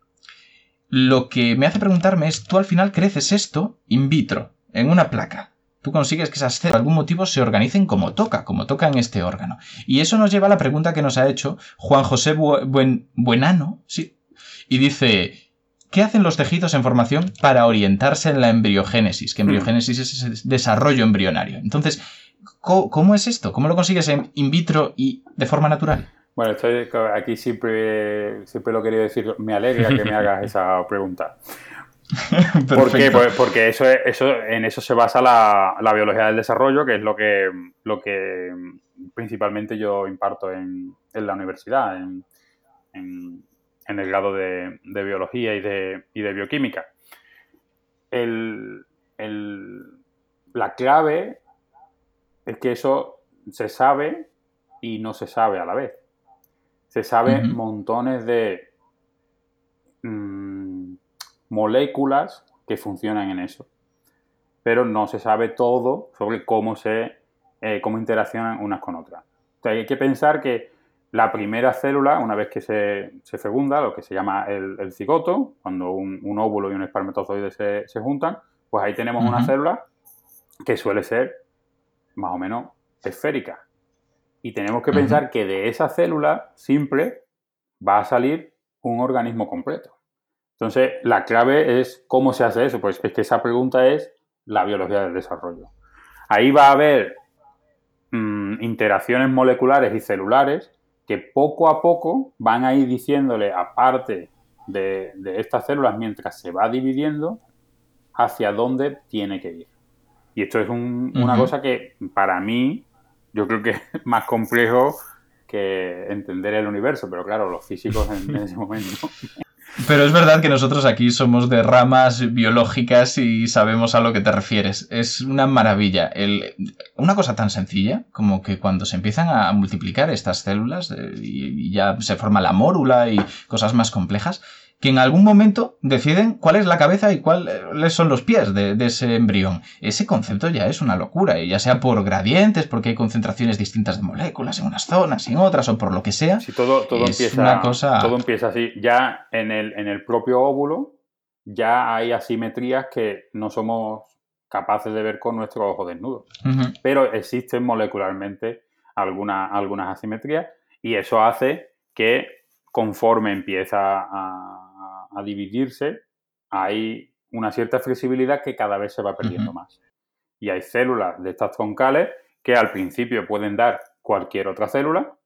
lo que me hace preguntarme es, tú al final creces esto in vitro, en una placa. tú consigues que esas células por algún motivo se organicen como toca, como toca en este órgano. Y eso nos lleva a la pregunta que nos ha hecho Juan José Buenano, sí, y dice, ¿qué hacen los tejidos en formación para orientarse en la embriogénesis? Que embriogénesis es ese desarrollo embrionario. Entonces, ¿cómo, es esto? ¿Cómo lo consigues en in vitro y de forma natural? Bueno, estoy, aquí siempre, siempre lo quería decir, me alegra que me hagas esa pregunta. ¿Por qué? Pues porque eso, eso, en eso se basa la, biología del desarrollo, que es lo que, lo que principalmente yo imparto en, la universidad, en, el grado de, biología y de, de bioquímica. la clave es que eso se sabe y no se sabe a la vez. Se sabe montones de... Mm, moléculas que funcionan en eso. Pero no se sabe todo sobre cómo se eh, cómo interaccionan unas con otras. hay que pensar que la primera célula, una vez que se, se fecunda, lo que se llama el, cigoto, cuando un, óvulo y un espermatozoide se, juntan, pues ahí tenemos una célula que suele ser más o menos esférica. Y tenemos que pensar que de esa célula simple va a salir un organismo completo. Entonces, la clave es cómo se hace eso. Pues es que esa pregunta es la biología del desarrollo. Ahí va a haber mm, interacciones moleculares y celulares que poco a poco van a ir diciéndole, aparte de, de estas células, mientras se va dividiendo, hacia dónde tiene que ir. Y esto es una cosa que para mí yo creo que es más complejo que entender el universo, pero claro, los físicos en ese momento pero es verdad que nosotros aquí somos de ramas biológicas y sabemos a lo que te refieres. Es una maravilla. El, una cosa tan sencilla como que cuando se empiezan a multiplicar estas células eh, y, ya se forma la mórula y cosas más complejas, que en algún momento deciden cuál es la cabeza y cuáles son los pies de, ese embrión. Ese concepto ya es una locura, y ya sea por gradientes, porque hay concentraciones distintas de moléculas en unas zonas en otras, o por lo que sea. Sí, todo, todo empieza, cosa... todo empieza así. Ya en el, en el propio óvulo ya hay asimetrías que no somos capaces de ver con nuestro ojo desnudo. Pero existen molecularmente algunas asimetrías y eso hace que conforme empieza a a dividirse, hay una cierta flexibilidad que cada vez se va perdiendo más. Y hay células de estas troncales que al principio pueden dar cualquier otra célula,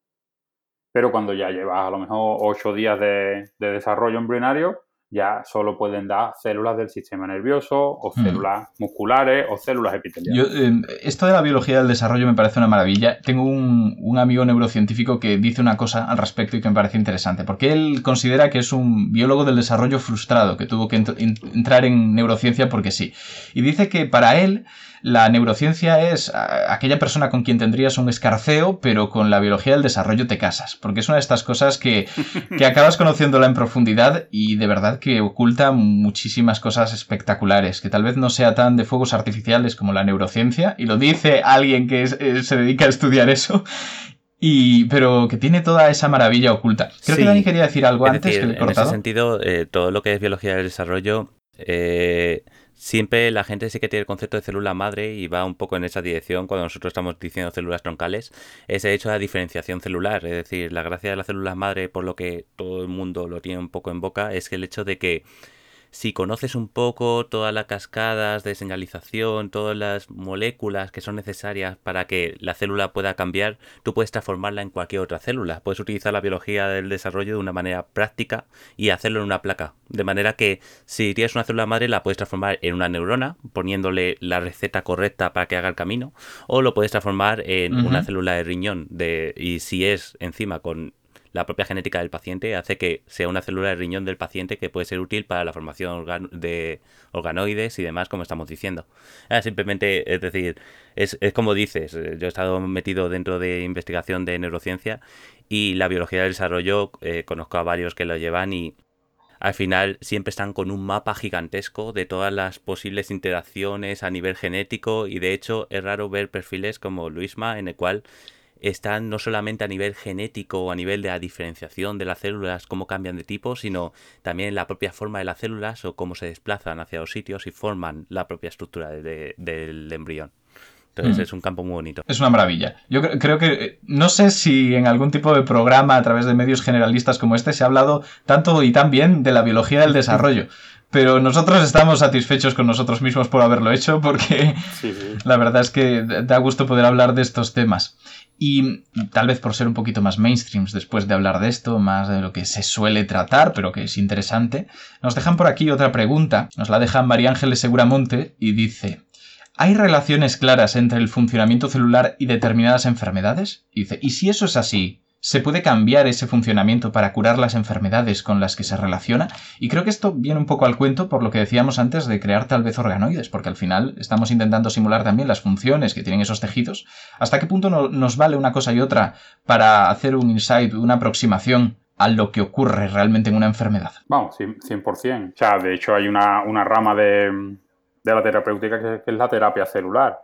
pero cuando ya llevas a lo mejor ocho días de, de desarrollo embrionario, ya solo pueden dar células del sistema nervioso o hmm. células musculares o células epiteliales. Eh, esto de la biología del desarrollo me parece una maravilla. Tengo un, un, amigo neurocientífico que dice una cosa al respecto y que me parece interesante, porque él considera que es un biólogo del desarrollo frustrado, que tuvo que entrar en neurociencia porque sí. Y dice que para él la neurociencia es aquella persona con quien tendrías un escarceo, pero con la biología del desarrollo te casas, porque es una de estas cosas que, que acabas conociéndola en profundidad y de verdad que oculta muchísimas cosas espectaculares, que tal vez no sea tan de fuegos artificiales como la neurociencia, y lo dice alguien que eh, se dedica a estudiar eso, y, pero que tiene toda esa maravilla oculta. Creo que Dani quería decir algo antes. que en ese sentido, eh, todo lo que es biología del desarrollo eh, siempre la gente sí que tiene el concepto de célula madre y va un poco en esa dirección cuando nosotros estamos diciendo células troncales, es el hecho de la diferenciación celular. Es decir, la gracia de las células madre, por lo que todo el mundo lo tiene un poco en boca, es que el hecho de que si conoces un poco todas las cascadas de señalización, todas las moléculas que son necesarias para que la célula pueda cambiar, tú puedes transformarla en cualquier otra célula. Puedes utilizar la biología del desarrollo de una manera práctica y hacerlo en una placa. De manera que si tienes una célula madre la puedes transformar en una neurona, poniéndole la receta correcta para que haga el camino, o lo puedes transformar en una célula de riñón. De, y si es encima con la propia genética del paciente hace que sea una célula de riñón del paciente que puede ser útil para la formación de organoides y demás, como estamos diciendo. Ah, simplemente, es decir, es, como dices, eh, yo he estado metido dentro de investigación de neurociencia y la biología del desarrollo, eh, conozco a varios que lo llevan y al final siempre están con un mapa gigantesco de todas las posibles interacciones a nivel genético y de hecho es raro ver perfiles como Luisma en el cual están no solamente a nivel genético o a nivel de la diferenciación de las células, cómo cambian de tipo, sino también la propia forma de las células o cómo se desplazan hacia los sitios y forman la propia estructura del embrión. Entonces mm. es un campo muy bonito. Es una maravilla. Yo creo que, no sé si en algún tipo de programa a través de medios generalistas como este se ha hablado tanto y tan bien de la biología del desarrollo. Pero nosotros estamos satisfechos con nosotros mismos por haberlo hecho porque la verdad es que da gusto poder hablar de estos temas. Y tal vez por ser un poquito más mainstreams después de hablar de esto, más de lo que se suele tratar, pero que es interesante, nos dejan por aquí otra pregunta. Nos la deja María Ángeles Seguramonte y dice, ¿Hay relaciones claras entre el funcionamiento celular y determinadas enfermedades? Y dice, ¿y si eso es así? ¿Se puede cambiar ese funcionamiento para curar las enfermedades con las que se relaciona? Y creo que esto viene un poco al cuento por lo que decíamos antes de crear tal vez organoides, porque al final estamos intentando simular también las funciones que tienen esos tejidos. ¿Hasta qué punto nos vale una cosa y otra para hacer un insight, una aproximación a lo que ocurre realmente en una enfermedad? Vamos, 100%. O sea, de hecho hay una, una rama de, de la terapéutica, que, es la terapia celular.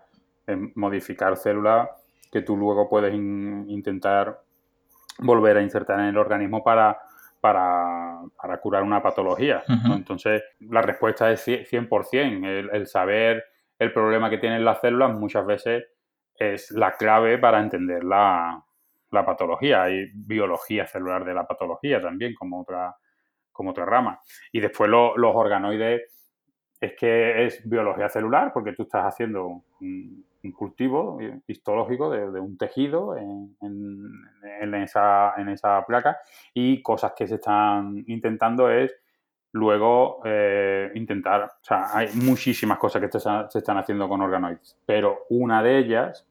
modificar células que tú luego puedes intentar volver a insertar en el organismo para, para, curar una patología. Entonces, la respuesta es 100%. El, el, saber el problema que tienen las células muchas veces es la clave para entender la, patología. Hay biología celular de la patología también, como otra, como otra rama. Y después los organoides es que es biología celular, porque tú estás haciendo un, cultivo histológico de, un tejido en, esa, en, esa, placa y cosas que se están intentando es luego eh, intentar, o sea, hay muchísimas cosas que se están haciendo con organoides, pero una de ellas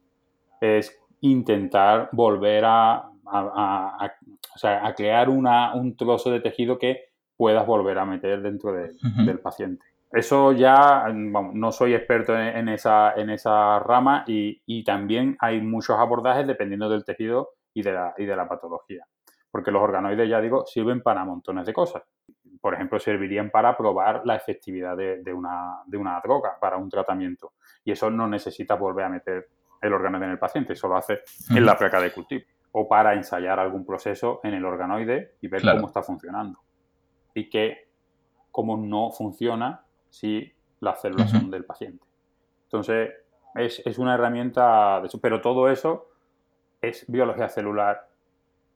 es intentar volver a, a, crear una, un trozo de tejido que puedas volver a meter dentro del paciente. Eso ya, no soy experto en, esa, en esa rama y, también hay muchos abordajes dependiendo del tejido y de, la, y de la patología. Porque los organoides, ya digo, sirven para montones de cosas. Por ejemplo, servirían para probar la efectividad de, una, de una droga, para un tratamiento. Y eso no necesita volver a meter el organoide en el paciente, eso lo hace en la placa de cultivo. O para ensayar algún proceso en el organoide y ver cómo está funcionando. Y que, como no funciona, si las células son del paciente. Entonces, es, una herramienta, de pero todo eso es biología celular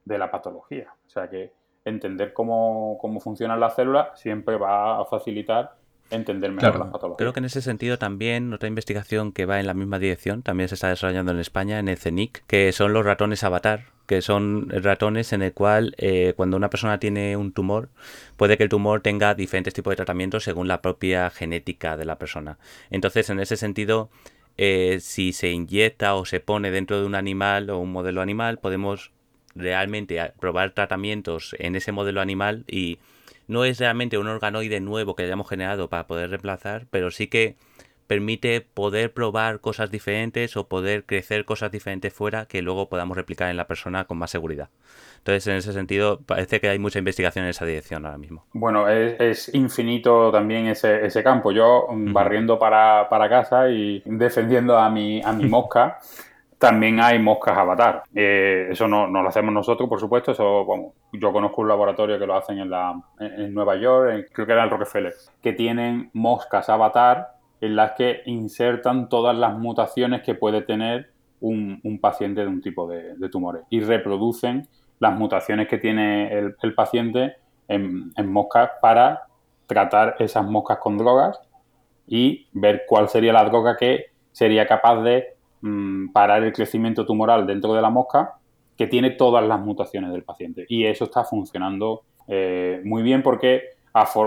de la patología. O sea que entender cómo, cómo funcionan las células siempre va a facilitar entender mejor las patologías. Creo que en ese sentido también otra investigación que va en la misma dirección también se está desarrollando en España, en el CENIC, que son los ratones avatar, que son ratones en el cual eh, cuando una persona tiene un tumor, puede que el tumor tenga diferentes tipos de tratamientos según la propia genética de la persona. Entonces, en ese sentido, eh, si se inyecta o se pone dentro de un animal o un modelo animal, podemos realmente probar tratamientos en ese modelo animal y no es realmente un organoide nuevo que hayamos generado para poder reemplazar, pero sí que permite poder probar cosas diferentes o poder crecer cosas diferentes fuera que luego podamos replicar en la persona con más seguridad. Entonces, en ese sentido, parece que hay mucha investigación en esa dirección ahora mismo. Bueno, es, infinito también ese, ese campo. Yo, barriendo para, casa y defendiendo a mi, a mi mosca, también hay moscas avatar. Eh, eso no, no, lo hacemos nosotros, por supuesto. Eso, yo conozco un laboratorio que lo hacen en, la, en Nueva York, creo que era el Rockefeller, que tienen moscas avatar en las que insertan todas las mutaciones que puede tener un, paciente de un tipo de, tumores y reproducen las mutaciones que tiene el, paciente en, moscas para tratar esas moscas con drogas y ver cuál sería la droga que sería capaz de mm, parar el crecimiento tumoral dentro de la mosca que tiene todas las mutaciones del paciente. Y eso está funcionando eh, muy bien porque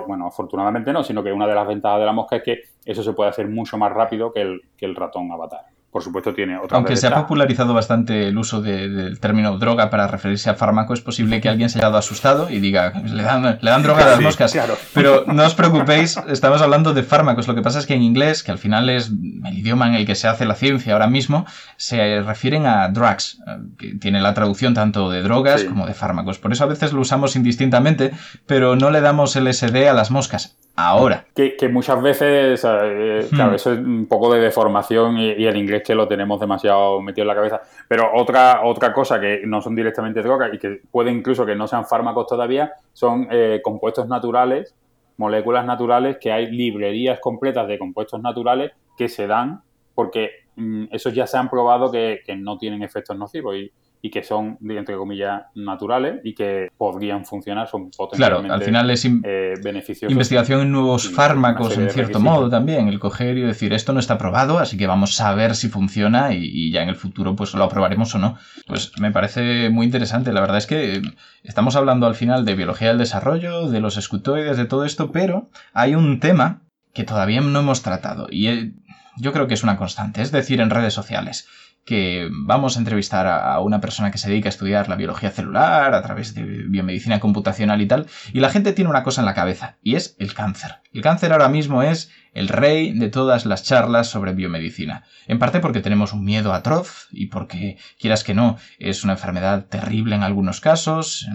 bueno, afortunadamente no, sino que una de las ventajas de la mosca es que eso se puede hacer mucho más rápido que el, que el ratón avatar por supuesto tiene otra Aunque se ha popularizado bastante el uso del término droga para referirse a fármaco, es posible que alguien se haya dado asustado y diga, le dan, le dan droga a las moscas. Pero no os preocupéis, estamos hablando de fármacos. Lo que pasa es que en inglés, que al final es el idioma en el que se hace la ciencia ahora mismo, se refieren a drugs, que tiene la traducción tanto de drogas como de fármacos. Por eso a veces lo usamos indistintamente, pero no le damos LSD a las moscas ahora. Que, muchas veces, eh, claro, hmm. eso es un poco de deformación y, el inglés que lo tenemos demasiado metido en la cabeza. Pero otra, otra cosa que no son directamente drogas y que puede incluso que no sean fármacos todavía, son eh, compuestos naturales, moléculas naturales, que hay librerías completas de compuestos naturales que se dan porque mm, esos ya se han probado que, que no tienen efectos nocivos y, y que son, entre comillas, naturales y que podrían funcionar, son potencialmente Claro, al final es in- eh, beneficiosos. investigación en nuevos fármacos, en cierto modo también, el coger y decir esto no está probado, así que vamos a ver si funciona y, y ya en el futuro pues lo aprobaremos o no. Pues me parece muy interesante, la verdad es que estamos hablando al final de biología del desarrollo, de los escutoides, de todo esto, pero hay un tema que todavía no hemos tratado y eh, yo creo que es una constante, es decir, en redes sociales que vamos a entrevistar a una persona que se dedica a estudiar la biología celular a través de biomedicina computacional y tal, y la gente tiene una cosa en la cabeza, y es el cáncer. El cáncer ahora mismo es el rey de todas las charlas sobre biomedicina. En parte porque tenemos un miedo atroz y porque, quieras que no, es una enfermedad terrible en algunos casos,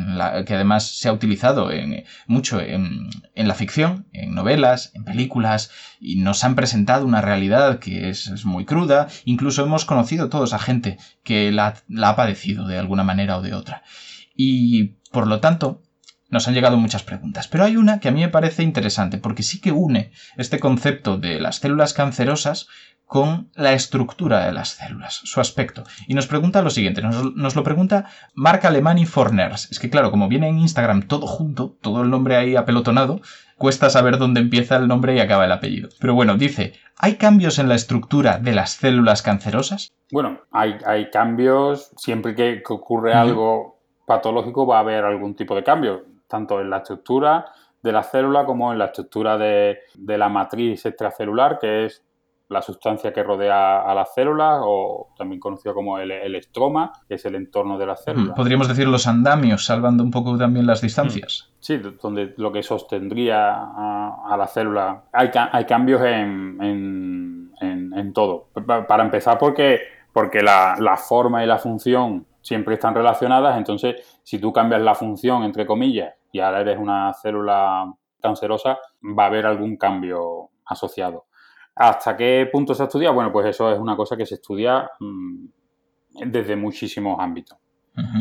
que además se ha utilizado en- mucho en, la ficción, en novelas, en películas, y nos han presentado una realidad que es, muy cruda. Incluso hemos conocido todos a gente que la ha padecido de alguna manera o de otra. Y por lo tanto, nos han llegado muchas preguntas. Pero hay una que a mí me parece interesante, porque sí que une este concepto de las células cancerosas con la estructura de las células, su aspecto. Y nos pregunta lo siguiente, nos, nos lo pregunta Marc Alemani Forners. Es que claro, como viene en Instagram todo junto, todo el nombre ahí apelotonado, cuesta saber dónde empieza el nombre y acaba el apellido. Pero bueno, dice, ¿hay cambios en la estructura de las células cancerosas? Bueno, hay, hay cambios, siempre que, que ocurre algo patológico va a haber algún tipo de cambio, tanto en la estructura de la célula como en la estructura de, de la matriz extracelular, que es la sustancia que rodea a las células, o también conocido como el, el estroma, que es el entorno de las células. Podríamos decir los andamios, salvando un poco también las distancias. Sí, donde lo que sostendría a, a la célula. Hay, hay cambios en, en- en- en todo. Pa- Para empezar, porque, porque la, la forma y la función siempre están relacionadas. Entonces, si tú cambias la función, entre comillas, y ahora eres una célula cancerosa, va a haber algún cambio asociado. ¿Hasta qué punto se ha estudiado? Bueno, pues eso es una cosa que se estudia mm, desde muchísimos ámbitos.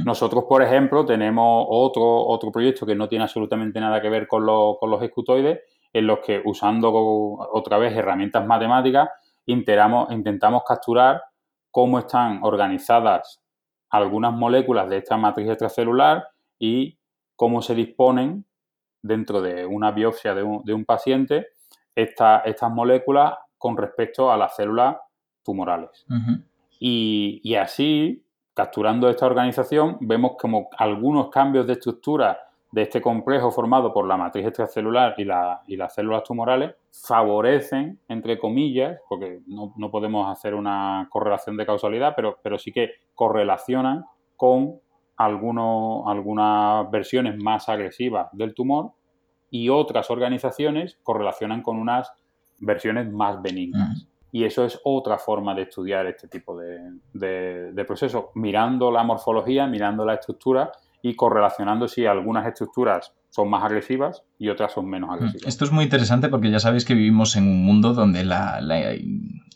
Nosotros, por ejemplo, tenemos otro, otro proyecto que no tiene absolutamente nada que ver con, lo- con los escutoides, en los que usando otra vez herramientas matemáticas, intentamos capturar cómo están organizadas algunas moléculas de esta matriz extracelular y cómo se disponen dentro de una biopsia de un, de un paciente esta- estas moléculas con respecto a las células tumorales. Y, y así, capturando esta organización, vemos como algunos cambios de estructura de este complejo formado por la matriz extracelular y, la- y las células tumorales favorecen, entre comillas, porque no, no podemos hacer una correlación de causalidad, pero, pero sí que correlacionan con algunos, algunas versiones más agresivas del tumor y otras organizaciones correlacionan con unas versiones más benignas. Y eso es otra forma de estudiar este tipo de, de, de procesos, mirando la morfología, mirando la estructura y correlacionando si algunas estructuras son más agresivas y otras son menos agresivas. Esto es muy interesante porque ya sabéis que vivimos en un mundo donde la, la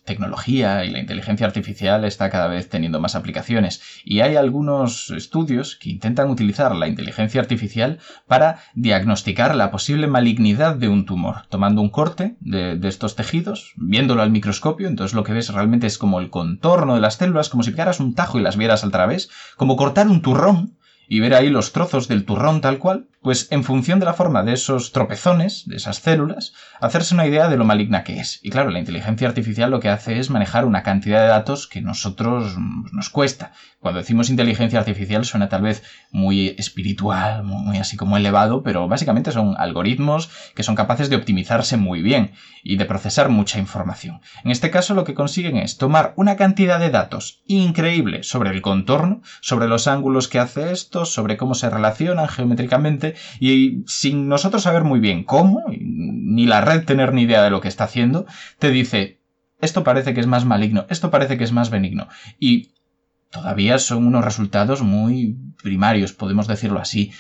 tecnología y la inteligencia artificial está cada vez teniendo más aplicaciones. Y hay algunos estudios que intentan utilizar la inteligencia artificial para diagnosticar la posible malignidad de un tumor, tomando un corte de, de estos tejidos, viéndolo al microscopio, entonces lo que ves realmente es como el contorno de las células, como si pegaras un tajo y las vieras al través, como cortar un turrón y ver ahí los trozos del turrón tal cual, pues en función de la forma de esos tropezones, de esas células, hacerse una idea de lo maligna que es. Y claro, la inteligencia artificial lo que hace es manejar una cantidad de datos que nosotros mm, nos cuesta. Cuando decimos inteligencia artificial suena tal vez muy espiritual, muy así como elevado, pero básicamente son algoritmos que son capaces de optimizarse muy bien y de procesar mucha información. En este caso lo que consiguen es tomar una cantidad de datos increíble sobre el contorno, sobre los ángulos que hace esto, sobre cómo se relacionan geométricamente y sin nosotros saber muy bien cómo, ni la red tener ni idea de lo que está haciendo, te dice, esto parece que es más maligno, esto parece que es más benigno. Y todavía son unos resultados muy primarios, podemos decirlo así.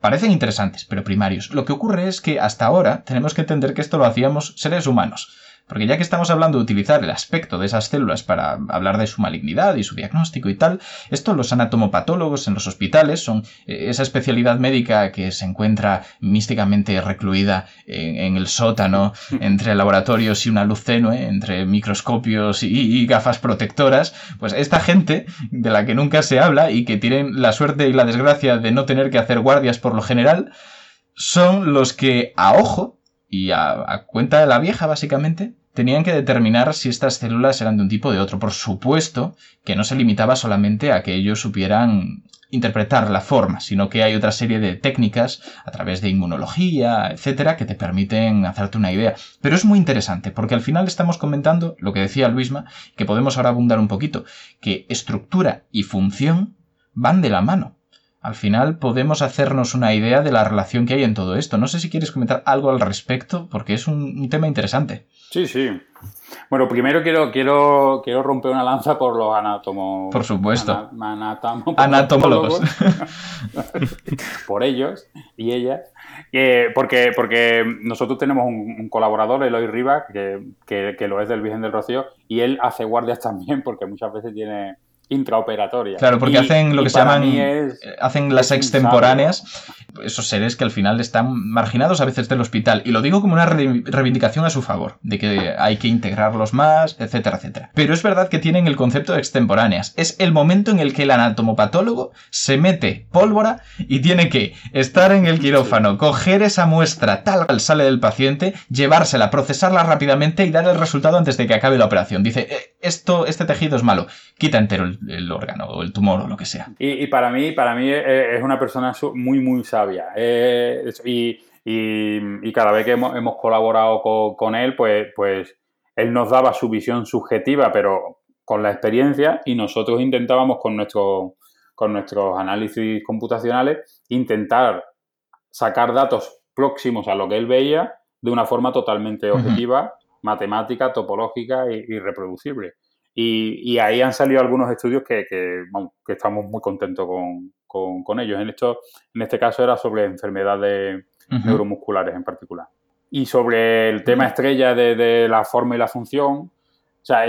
Parecen interesantes, pero primarios. Lo que ocurre es que hasta ahora tenemos que entender que esto lo hacíamos seres humanos. Porque ya que estamos hablando de utilizar el aspecto de esas células para hablar de su malignidad y su diagnóstico y tal, esto los anatomopatólogos en los hospitales son eh, esa especialidad médica que se encuentra místicamente recluida en, el sótano entre laboratorios y una luz tenue, entre microscopios y, gafas protectoras, pues esta gente de la que nunca se habla y que tienen la suerte y la desgracia de no tener que hacer guardias por lo general, son los que a ojo y a, cuenta de la vieja básicamente, tenían que determinar si estas células eran de un tipo o de otro. Por supuesto que no se limitaba solamente a que ellos supieran interpretar la forma, sino que hay otra serie de técnicas a través de inmunología, etcétera, que te permiten hacerte una idea. Pero es muy interesante, porque al final estamos comentando lo que decía Luisma, que podemos ahora abundar un poquito, que estructura y función van de la mano al final podemos hacernos una idea de la relación que hay en todo esto. No sé si quieres comentar algo al respecto, porque es un, tema interesante. Sí, sí. Bueno, primero quiero, quiero, quiero romper una lanza por los anatomos. Por supuesto. anatomólogos. por ellos y ellas. porque, porque nosotros tenemos un, colaborador, Eloy Rivas, que, que, lo es del Virgen del Rocío, y él hace guardias también, porque muchas veces tiene intraoperatoria. Claro, porque hacen lo que se llaman. hacen las extemporáneas, esos seres que al final están marginados a veces del hospital. Y lo digo como una reivindicación a su favor, de que hay que integrarlos más, etcétera, etcétera. Pero es verdad que tienen el concepto de extemporáneas. Es el momento en el que el anatomopatólogo se mete pólvora y tiene que estar en el quirófano, coger esa muestra tal cual sale del paciente, llevársela, procesarla rápidamente y dar el resultado antes de que acabe la operación. Dice, eh, esto, este tejido es malo, quita entero el el, órgano o el tumor o lo que sea. Y, para mí, para mí es una persona muy, muy sabia. Eh, y, y, cada vez que hemos, hemos colaborado con, él, pues, pues él nos daba su visión subjetiva, pero con la experiencia, y nosotros intentábamos con, nuestro, con nuestros análisis computacionales intentar sacar datos próximos a lo que él veía de una forma totalmente objetiva, matemática, topológica y reproducible. Y, ahí han salido algunos estudios que, que, estamos muy contentos con, ellos. En, esto, en este caso era sobre enfermedades neuromusculares en particular. Y sobre el tema estrella de, de la forma y la función, o sea,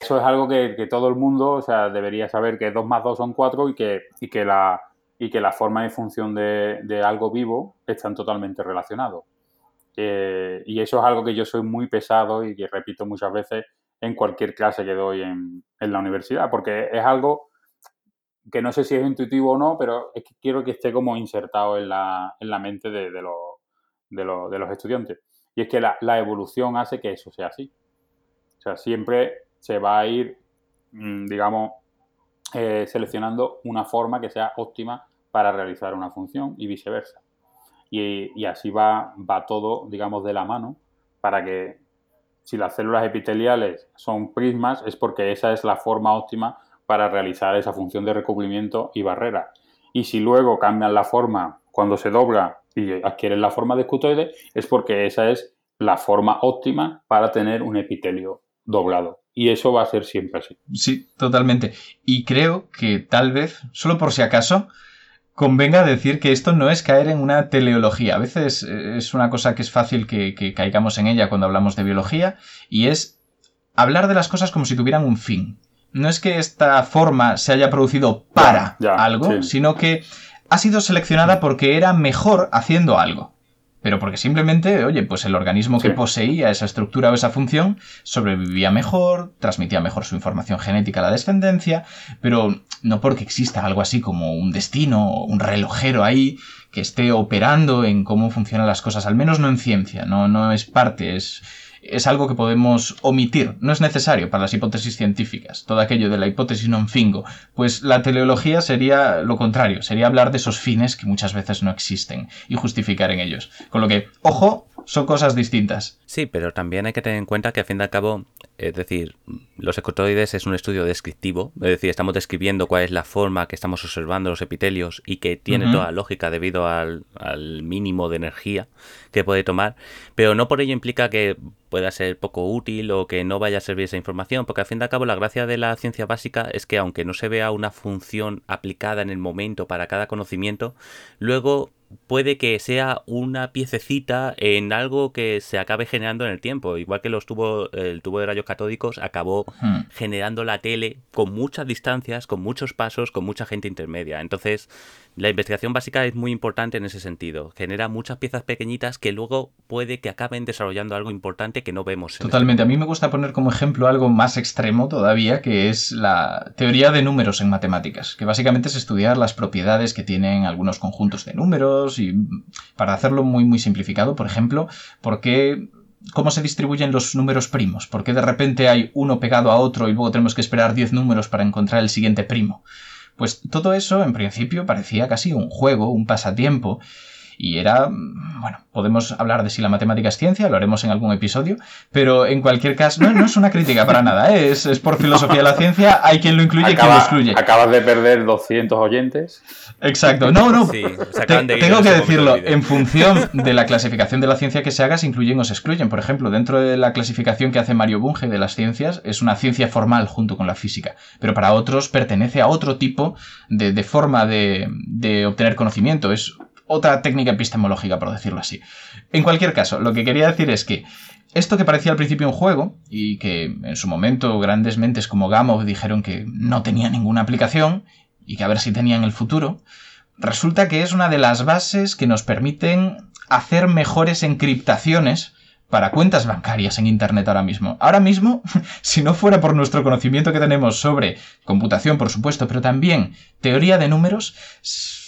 Eso es algo que, todo el mundo o sea, debería saber que 2 más 2 son 4 y que, y que, la, y que la forma y función de, algo vivo están totalmente relacionados. Eh, y eso es algo que yo soy muy pesado y que repito muchas veces en cualquier clase que doy en, la universidad, porque es algo que no sé si es intuitivo o no, pero es que quiero que esté como insertado en la, en la mente de, de, de, los estudiantes. Y es que la, la evolución hace que eso sea así. O sea, siempre se va a ir, mm, digamos, eh, seleccionando una forma que sea óptima para realizar una función y viceversa. Y, así va, va todo, digamos, de la mano para que si las células epiteliales son prismas es porque esa es la forma óptima para realizar esa función de recubrimiento y barrera. Y si luego cambian la forma cuando se dobla y adquieren la forma de escutoide, es porque esa es la forma óptima para tener un epitelio doblado. Y eso va a ser siempre así. Sí, totalmente. Y creo que tal vez, solo por si acaso, convenga decir que esto no es caer en una teleología. A veces eh, es una cosa que es fácil que, caigamos en ella cuando hablamos de biología, y es hablar de las cosas como si tuvieran un fin. No es que esta forma se haya producido para algo, sino que ha sido seleccionada porque era mejor haciendo algo. Pero porque simplemente, oye, pues el organismo que poseía esa estructura o esa función sobrevivía mejor, transmitía mejor su información genética a la descendencia, pero no porque exista algo así como un destino o un relojero ahí que esté operando en cómo funcionan las cosas, al menos no en ciencia, no, no es parte, es es algo que podemos omitir, no es necesario para las hipótesis científicas, todo aquello de la hipótesis non fingo, pues la teleología sería lo contrario, sería hablar de esos fines que muchas veces no existen y justificar en ellos. Con lo que, ojo, son cosas distintas. Sí, pero también hay que tener en cuenta que a fin al cabo, es decir, los ecotoides es un estudio descriptivo, es decir, estamos describiendo cuál es la forma que estamos observando los epitelios y que tiene toda lógica debido al, al mínimo de energía que puede tomar, pero no por ello implica que pueda ser poco útil o que no vaya a servir esa información, porque al fin y al cabo la gracia de la ciencia básica es que aunque no se vea una función aplicada en el momento para cada conocimiento, luego puede que sea una piececita en algo que se acabe generando en el tiempo. Igual que los tubos, el tubo de rayos catódicos acabó hmm. generando la tele con muchas distancias, con muchos pasos, con mucha gente intermedia. Entonces, la investigación básica es muy importante en ese sentido. Genera muchas piezas pequeñitas que luego puede que acaben desarrollando algo importante que no vemos. Este Totalmente. A mí me gusta poner como ejemplo algo más extremo todavía, que es la teoría de números en matemáticas, que básicamente es estudiar las propiedades que tienen algunos conjuntos de números y para hacerlo muy muy simplificado, por ejemplo, ¿por qué cómo se distribuyen los números primos, por qué de repente hay uno pegado a otro y luego tenemos que esperar 10 números para encontrar el siguiente primo. Pues todo eso en principio parecía casi un juego, un pasatiempo, y era, bueno, podemos hablar de si la matemática es ciencia, lo haremos en algún episodio, pero en cualquier caso, no, no es una crítica para nada, ¿eh? es, es, por filosofía de la ciencia, hay quien lo incluye y quien lo excluye. Acabas de perder 200 oyentes. Exacto, no, no, tengo que decirlo, en función de la clasificación de la ciencia que se haga, se incluyen o se excluyen. Por ejemplo, dentro de la clasificación que hace Mario Bunge de las ciencias, es una ciencia formal junto con la física, pero para otros pertenece a otro tipo de, de forma de, de obtener conocimiento, es otra técnica epistemológica, por decirlo así. En cualquier caso, lo que quería decir es que esto que parecía al principio un juego, y que en su momento grandes mentes como Gamow dijeron que no tenía ninguna aplicación, y que a ver si tenía en el futuro, resulta que es una de las bases que nos permiten hacer mejores encriptaciones para cuentas bancarias en Internet ahora mismo. Ahora mismo, si no fuera por nuestro conocimiento que tenemos sobre computación, por supuesto, pero también teoría de números,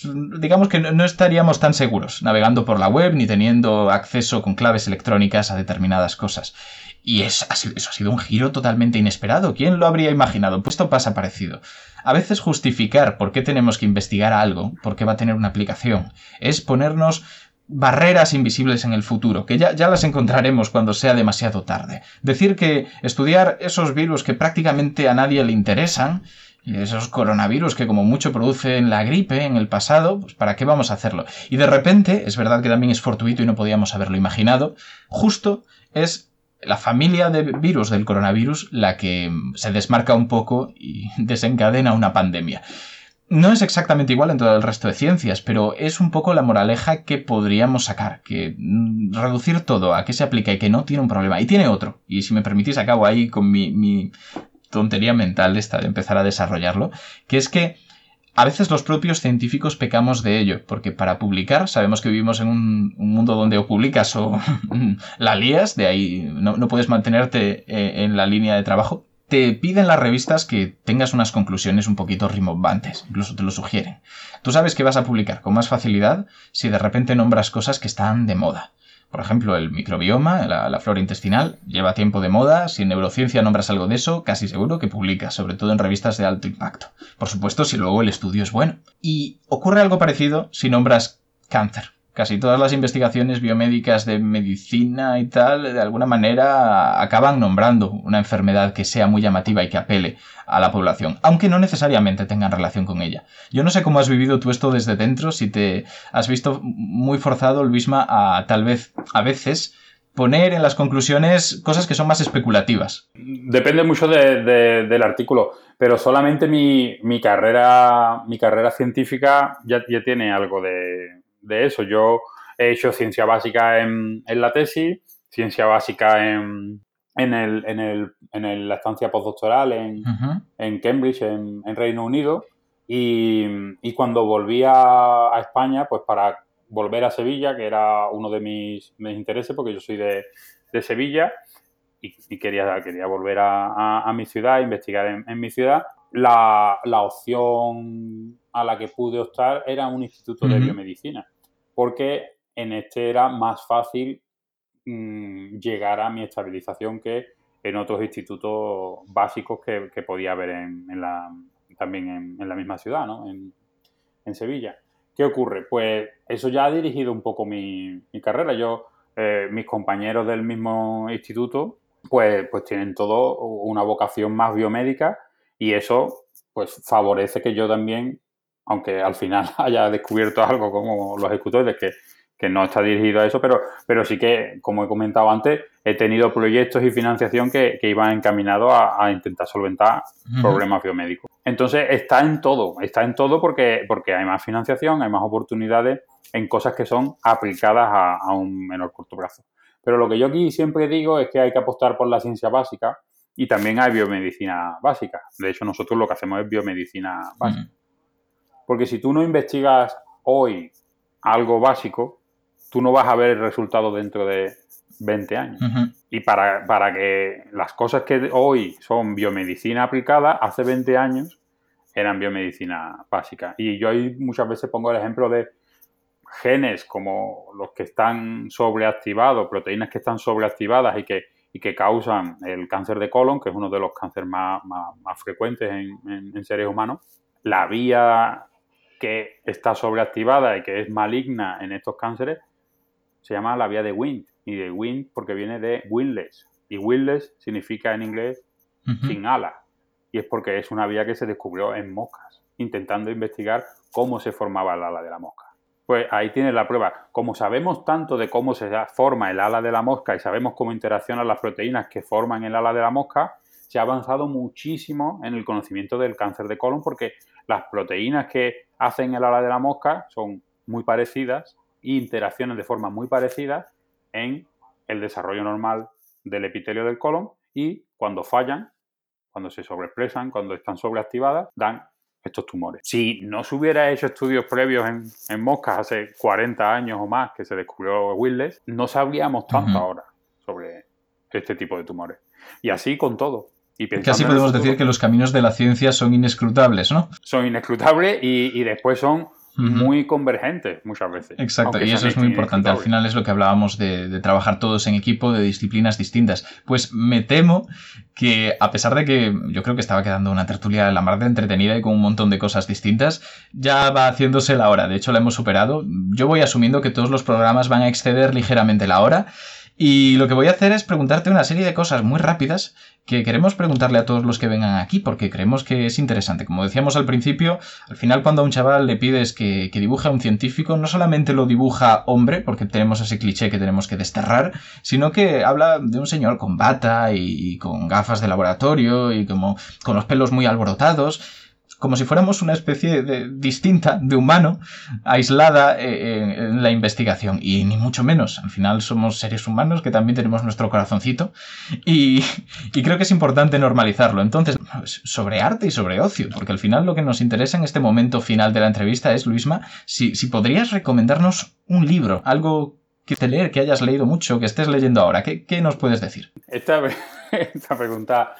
digamos que no estaríamos tan seguros navegando por la web ni teniendo acceso con claves electrónicas a determinadas cosas. Y eso ha sido un giro totalmente inesperado. ¿Quién lo habría imaginado? Pues pasa parecido. A veces justificar por qué tenemos que investigar algo, por qué va a tener una aplicación, es ponernos barreras invisibles en el futuro, que ya, ya, las encontraremos cuando sea demasiado tarde. Decir que estudiar esos virus que prácticamente a nadie le interesan, esos coronavirus que como mucho producen la gripe en el pasado, pues ¿para qué vamos a hacerlo? Y de repente, es verdad que también es fortuito y no podíamos haberlo imaginado, justo es la familia de virus del coronavirus la que se desmarca un poco y desencadena una pandemia. No es exactamente igual en todo el resto de ciencias, pero es un poco la moraleja que podríamos sacar, que mm, reducir todo a qué se aplica y que no tiene un problema. Y tiene otro, y si me permitís acabo ahí con mi, mi tontería mental esta de empezar a desarrollarlo, que es que a veces los propios científicos pecamos de ello, porque para publicar sabemos que vivimos en un, mundo donde o publicas o la lías, de ahí no, puedes mantenerte eh, en la línea de trabajo, te piden las revistas que tengas unas conclusiones un poquito rimbombantes, incluso te lo sugieren. Tú sabes que vas a publicar con más facilidad si de repente nombras cosas que están de moda. Por ejemplo, el microbioma, la, flora intestinal, lleva tiempo de moda. Si en neurociencia nombras algo de eso, casi seguro que publicas, sobre todo en revistas de alto impacto. Por supuesto, si luego el estudio es bueno. Y ocurre algo parecido si nombras cáncer. Casi todas las investigaciones biomédicas de medicina y tal, de alguna manera, acaban nombrando una enfermedad que sea muy llamativa y que apele a la población, aunque no necesariamente tengan relación con ella. Yo no sé cómo has vivido tú esto desde dentro, si te has visto muy forzado, Luisma, a tal vez, a veces, poner en las conclusiones cosas que son más especulativas. Depende mucho del artículo, pero solamente mi, carrera, mi carrera científica ya, ya tiene algo de, de eso. Yo he hecho ciencia básica en, la tesis, ciencia básica en, en, el, en, el, en la estancia postdoctoral en, en Cambridge, en, Reino Unido. Y, cuando volví a, España, pues para volver a Sevilla, que era uno de mis, intereses, porque yo soy de, Sevilla y, quería, quería volver a, mi ciudad, investigar en, mi ciudad. La, opción a la que pude optar era un instituto de biomedicina, porque en este era más fácil mm, llegar a mi estabilización que en otros institutos básicos que, podía haber en, la, también en, la misma ciudad, ¿no? en, Sevilla. ¿Qué ocurre? Pues eso ya ha dirigido un poco mi, carrera. Yo, eh, mis compañeros del mismo instituto, pues, pues tienen todo una vocación más biomédica y eso pues favorece que yo también, aunque al final haya descubierto algo como los ejecutores, que que no está dirigido a eso, pero, pero sí que, como he comentado antes, he tenido proyectos y financiación que, iban encaminados a, intentar solventar problemas biomédicos. Entonces, está en todo, está en todo porque, porque hay más financiación, hay más oportunidades en cosas que son aplicadas a, un menor corto plazo. Pero lo que yo aquí siempre digo es que hay que apostar por la ciencia básica y también hay biomedicina básica. De hecho, nosotros lo que hacemos es biomedicina básica. Porque si tú no investigas hoy algo básico, tú no vas a ver el resultado dentro de 20 años. Y para, para, que las cosas que hoy son biomedicina aplicada, hace 20 años eran biomedicina básica. Y yo ahí muchas veces pongo el ejemplo de genes como los que están sobreactivados, proteínas que están sobreactivadas y que, y que causan el cáncer de colon, que es uno de los cánceres más, más, frecuentes en, en seres humanos. La vía que está sobreactivada y que es maligna en estos cánceres se llama la vía de wind. Y de wind porque viene de wingless. Y wingless significa en inglés sin ala. Y es porque es una vía que se descubrió en moscas, intentando investigar cómo se formaba el ala de la mosca. Pues ahí tienes la prueba. Como sabemos tanto de cómo se forma el ala de la mosca y sabemos cómo interaccionan las proteínas que forman el ala de la mosca, se ha avanzado muchísimo en el conocimiento del cáncer de colon porque las proteínas que hacen el ala de la mosca son muy parecidas interacciones de forma muy parecida en el desarrollo normal del epitelio del colon y cuando fallan, cuando se sobreexpresan, cuando están sobreactivadas, dan estos tumores. Si no se hubiera hecho estudios previos en, moscas hace 40 años o más que se descubrió Willis, no sabríamos tanto ahora sobre este tipo de tumores. Y así con todo. Y Casi podemos decir que los caminos de la ciencia son inescrutables, ¿no? Son inescrutables y después son muy convergentes muchas veces. Exacto, y eso es muy importante. Al final es lo que hablábamos de, trabajar todos en equipo de disciplinas distintas. Pues me temo que, a pesar de que yo creo que estaba quedando una tertulia la mar de entretenida y con un montón de cosas distintas, ya va haciéndose la hora. De hecho, la hemos superado. Yo voy asumiendo que todos los programas van a exceder ligeramente la hora. Y lo que voy a hacer es preguntarte una serie de cosas muy rápidas que queremos preguntarle a todos los que vengan aquí porque creemos que es interesante. Como decíamos al principio, al final cuando a un chaval le pides que, dibuje a un científico, no solamente lo dibuja hombre, porque tenemos ese cliché que tenemos que desterrar, sino que habla de un señor con bata y, y con gafas de laboratorio y como con los pelos muy alborotados como si fuéramos una especie de, distinta de humano, aislada eh, en la investigación. Y ni mucho menos. Al final somos seres humanos que también tenemos nuestro corazoncito. Y, creo que es importante normalizarlo. Entonces, sobre arte y sobre ocio, porque al final lo que nos interesa en este momento final de la entrevista es, Luisma, si, podrías recomendarnos un libro, algo que leer, que hayas leído mucho, que estés leyendo ahora. ¿Qué, nos puedes decir? Esta, esta pregunta,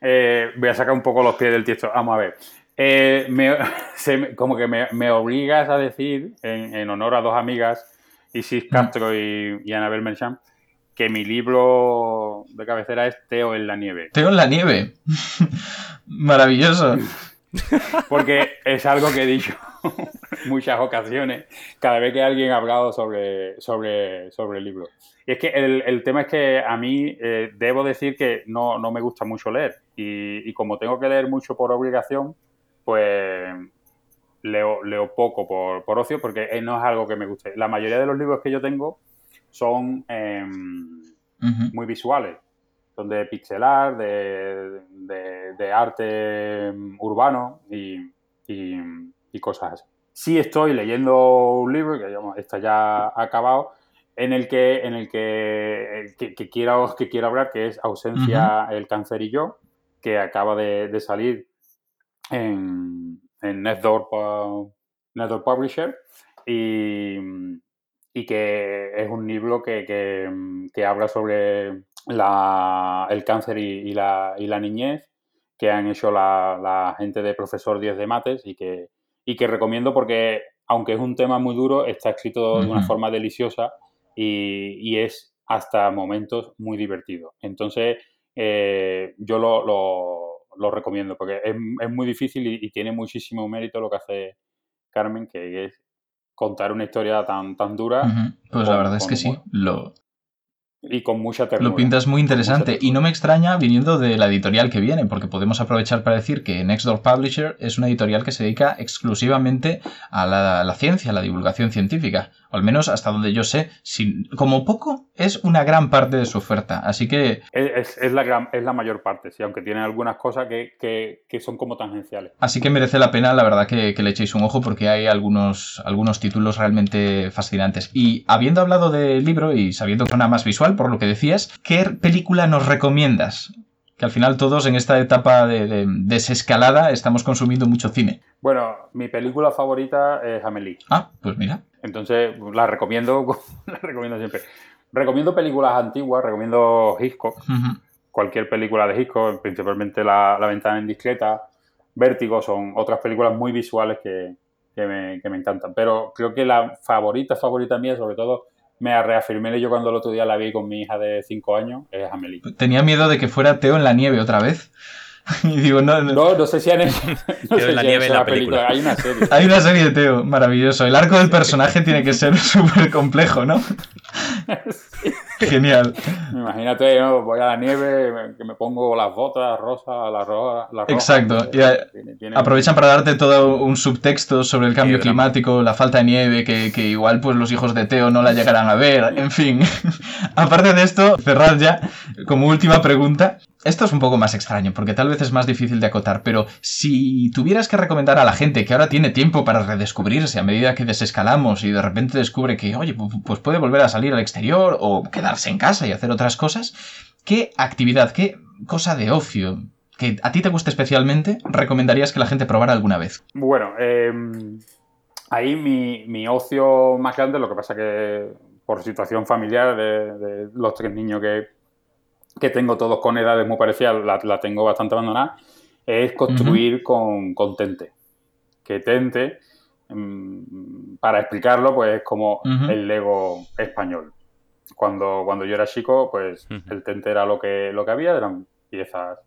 eh, voy a sacar un poco los pies del tiesto. Vamos a ver. Eh, como que me, obligas a decir, en, honor a dos amigas, Isis mm. Castro y, y Anabel Merchant, que mi libro de cabecera es Teo en la nieve. Teo en la nieve. Maravilloso. Porque es algo que he dicho muchas ocasiones cada vez que alguien ha hablado sobre, sobre, sobre el libro. Y es que el, tema es que a mí eh, debo decir que no, me gusta mucho leer. y, como tengo que leer mucho por obligación, pues leo, leo poco por, ocio porque no es algo que me guste. La mayoría de los libros que yo tengo son em, muy visuales, son de pixelar, de, de, arte urbano y, cosas así. Sí estoy leyendo un libro, que está ya acabado, en el que, en el que, que, quiero, que quiero hablar, que es Ausencia, el cáncer y yo, que acaba de salir en, en NetDoor, Publisher y, y que es un libro que, habla sobre el cáncer y, la, niñez que han hecho la, gente de Profesor 10 de Mates y que, y que recomiendo porque, aunque es un tema muy duro, está escrito de una forma deliciosa y, es hasta momentos muy divertido. Entonces, eh, yo lo, recomiendo porque es, muy difícil y, tiene muchísimo mérito lo que hace Carmen, que es contar una historia tan, tan dura. Pues la verdad es que sí, lo, y con mucha ternura. Lo pintas muy interesante y no me extraña viniendo de la editorial que viene, porque podemos aprovechar para decir que Next Door Publisher es una editorial que se dedica exclusivamente a la, ciencia, a la divulgación científica, al menos hasta donde yo sé, como poco es una gran parte de su oferta, así que... Es, la, gran, es la mayor parte, sí, aunque tiene algunas cosas que, son como tangenciales. Así que merece la pena, la verdad, que, le echéis un ojo porque hay algunos, algunos títulos realmente fascinantes. Y habiendo hablado del libro y sabiendo que suena más visual, por lo que decías, ¿qué película nos recomiendas? Que al final todos en esta etapa de, desescalada estamos consumiendo mucho cine. Bueno, mi película favorita es Amelie. Ah, pues mira. Entonces la recomiendo, la recomiendo siempre. Recomiendo películas antiguas, recomiendo Hitchcock, cualquier película de Hitchcock, principalmente La, ventana indiscreta, Vértigo, son otras películas muy visuales que, me, que me encantan. Pero creo que la favorita, favorita mía, sobre todo, me reafirmé yo cuando el otro día la vi con mi hija de 5 años, es Amelie. Tenía miedo de que fuera Teo en la nieve otra vez. Y digo, no, no, sé si han hecho. en la nieve en la película. Hay una serie. Hay una serie de Teo, maravilloso. El arco del personaje tiene que ser súper complejo, ¿no? Genial. Imagínate, voy a la nieve, que me pongo las botas rosas, la roja. La Exacto. aprovechan para darte todo un subtexto sobre el cambio climático, la falta de nieve, que, que, igual pues los hijos de Teo no la llegarán a ver. En fin. Aparte de esto, cerrar ya, como última pregunta. Esto es un poco más extraño, porque tal vez es más difícil de acotar, pero si tuvieras que recomendar a la gente que ahora tiene tiempo para redescubrirse a medida que desescalamos y de repente descubre que, oye, pues puede volver a salir al exterior o quedarse en casa y hacer otras cosas, ¿qué actividad, qué cosa de ocio que a ti te guste especialmente recomendarías que la gente probara alguna vez? Bueno, em, ahí mi, ocio más grande, lo que pasa que por situación familiar de los tres niños que que tengo todos con edades muy parecidas, la, tengo bastante abandonada, es construir con, Tente. Que Tente, mm, para explicarlo, pues es como el Lego español. Cuando, cuando yo era chico, pues el Tente era lo que, lo que había, eran piezas,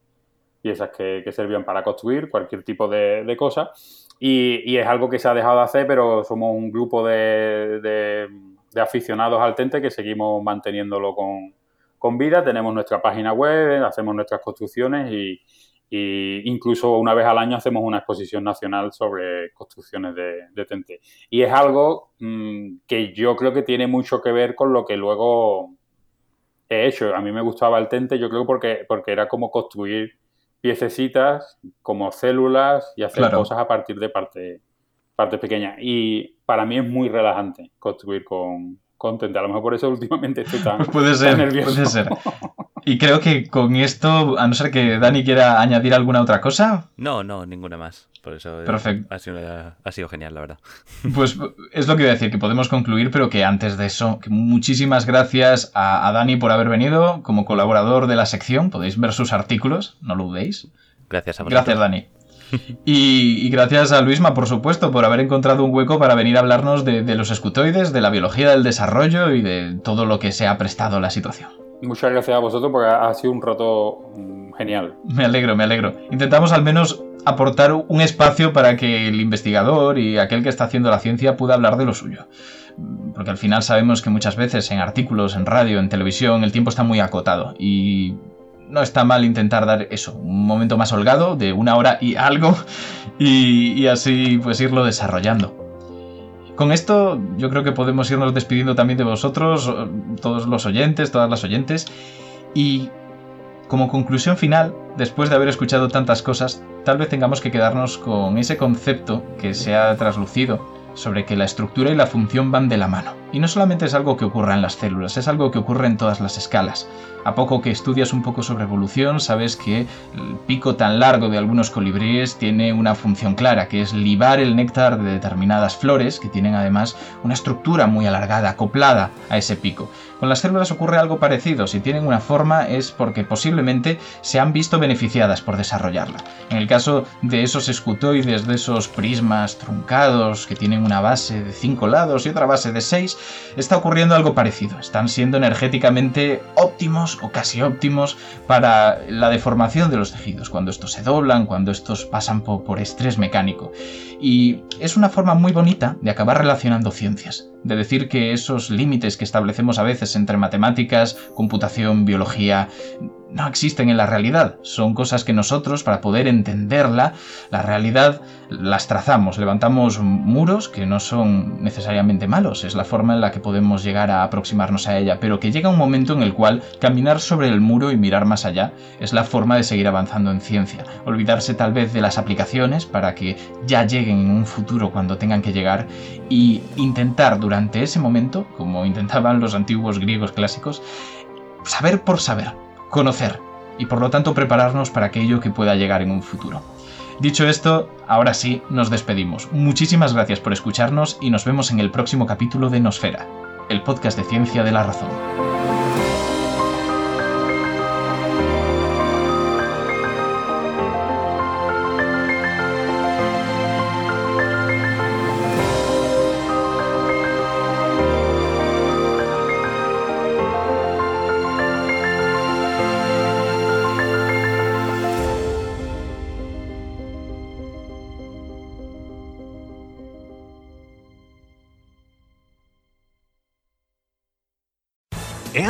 piezas que, servían para construir cualquier tipo de, de cosa. Y, es algo que se ha dejado de hacer, pero somos un grupo de, de aficionados al Tente que seguimos manteniéndolo con, con vida, tenemos nuestra página web, hacemos nuestras construcciones y, incluso una vez al año hacemos una exposición nacional sobre construcciones de, Tente. Y es algo mm, que yo creo que tiene mucho que ver con lo que luego he hecho. A mí me gustaba el Tente, yo creo porque, porque era como construir piececitas, como células y hacer cosas a partir de parte, partes pequeñas. Y para mí es muy relajante construir con, contenta. A lo mejor por eso últimamente estoy tan, puede ser, nervioso. Puede ser. Y creo que con esto, a no ser que Dani quiera añadir alguna otra cosa. No, no, ninguna más. Por eso Perfecto. Ha, sido, ha sido genial, la verdad. Pues es lo que iba a decir, que podemos concluir, pero que antes de eso, muchísimas gracias a, Dani por haber venido como colaborador de la sección. Podéis ver sus artículos, no lo dudéis. Gracias a vosotros. Gracias, Dani. Y, gracias a Luisma, por supuesto, por haber encontrado un hueco para venir a hablarnos de, los escutoides, de la biología del desarrollo y de todo lo que se ha prestado la situación. Muchas gracias a vosotros porque ha sido un rato mm, genial. Me alegro, me alegro. Intentamos al menos aportar un espacio para que el investigador y aquel que está haciendo la ciencia pueda hablar de lo suyo. Porque al final sabemos que muchas veces en artículos, en radio, en televisión, el tiempo está muy acotado y no está mal intentar dar eso, un momento más holgado de una hora y algo y, así pues irlo desarrollando. Con esto yo creo que podemos irnos despidiendo también de vosotros, todos los oyentes, todas las oyentes y como conclusión final, después de haber escuchado tantas cosas, tal vez tengamos que quedarnos con ese concepto que se ha traslucido sobre que la estructura y la función van de la mano. Y no solamente es algo que ocurra en las células, es algo que ocurre en todas las escalas. A poco que estudias un poco sobre evolución, sabes que el pico tan largo de algunos colibríes tiene una función clara, que es libar el néctar de determinadas flores, que tienen además una estructura muy alargada, acoplada a ese pico. Con las células ocurre algo parecido, si tienen una forma es porque posiblemente se han visto beneficiadas por desarrollarla. En el caso de esos escutoides, de esos prismas truncados que tienen una base de 5 lados y otra base de 6, está ocurriendo algo parecido. Están siendo energéticamente óptimos o casi óptimos para la deformación de los tejidos, cuando estos se doblan, cuando estos pasan por, por estrés mecánico. Y es una forma muy bonita de acabar relacionando ciencias de decir que esos límites que establecemos a veces entre matemáticas, computación, biología, no existen en la realidad. Son cosas que nosotros, para poder entenderla, la realidad, las trazamos, levantamos muros que no son necesariamente malos, es la forma en la que podemos llegar a aproximarnos a ella, pero que llega un momento en el cual caminar sobre el muro y mirar más allá es la forma de seguir avanzando en ciencia. Olvidarse tal vez de las aplicaciones para que ya lleguen en un futuro cuando tengan que llegar y intentar durante ese momento, como intentaban los antiguos griegos clásicos, saber por saber, conocer y por lo tanto prepararnos para aquello que pueda llegar en un futuro. Dicho esto, ahora sí, nos despedimos. Muchísimas gracias por escucharnos y nos vemos en el próximo capítulo de Nosfera, el podcast de ciencia de la razón.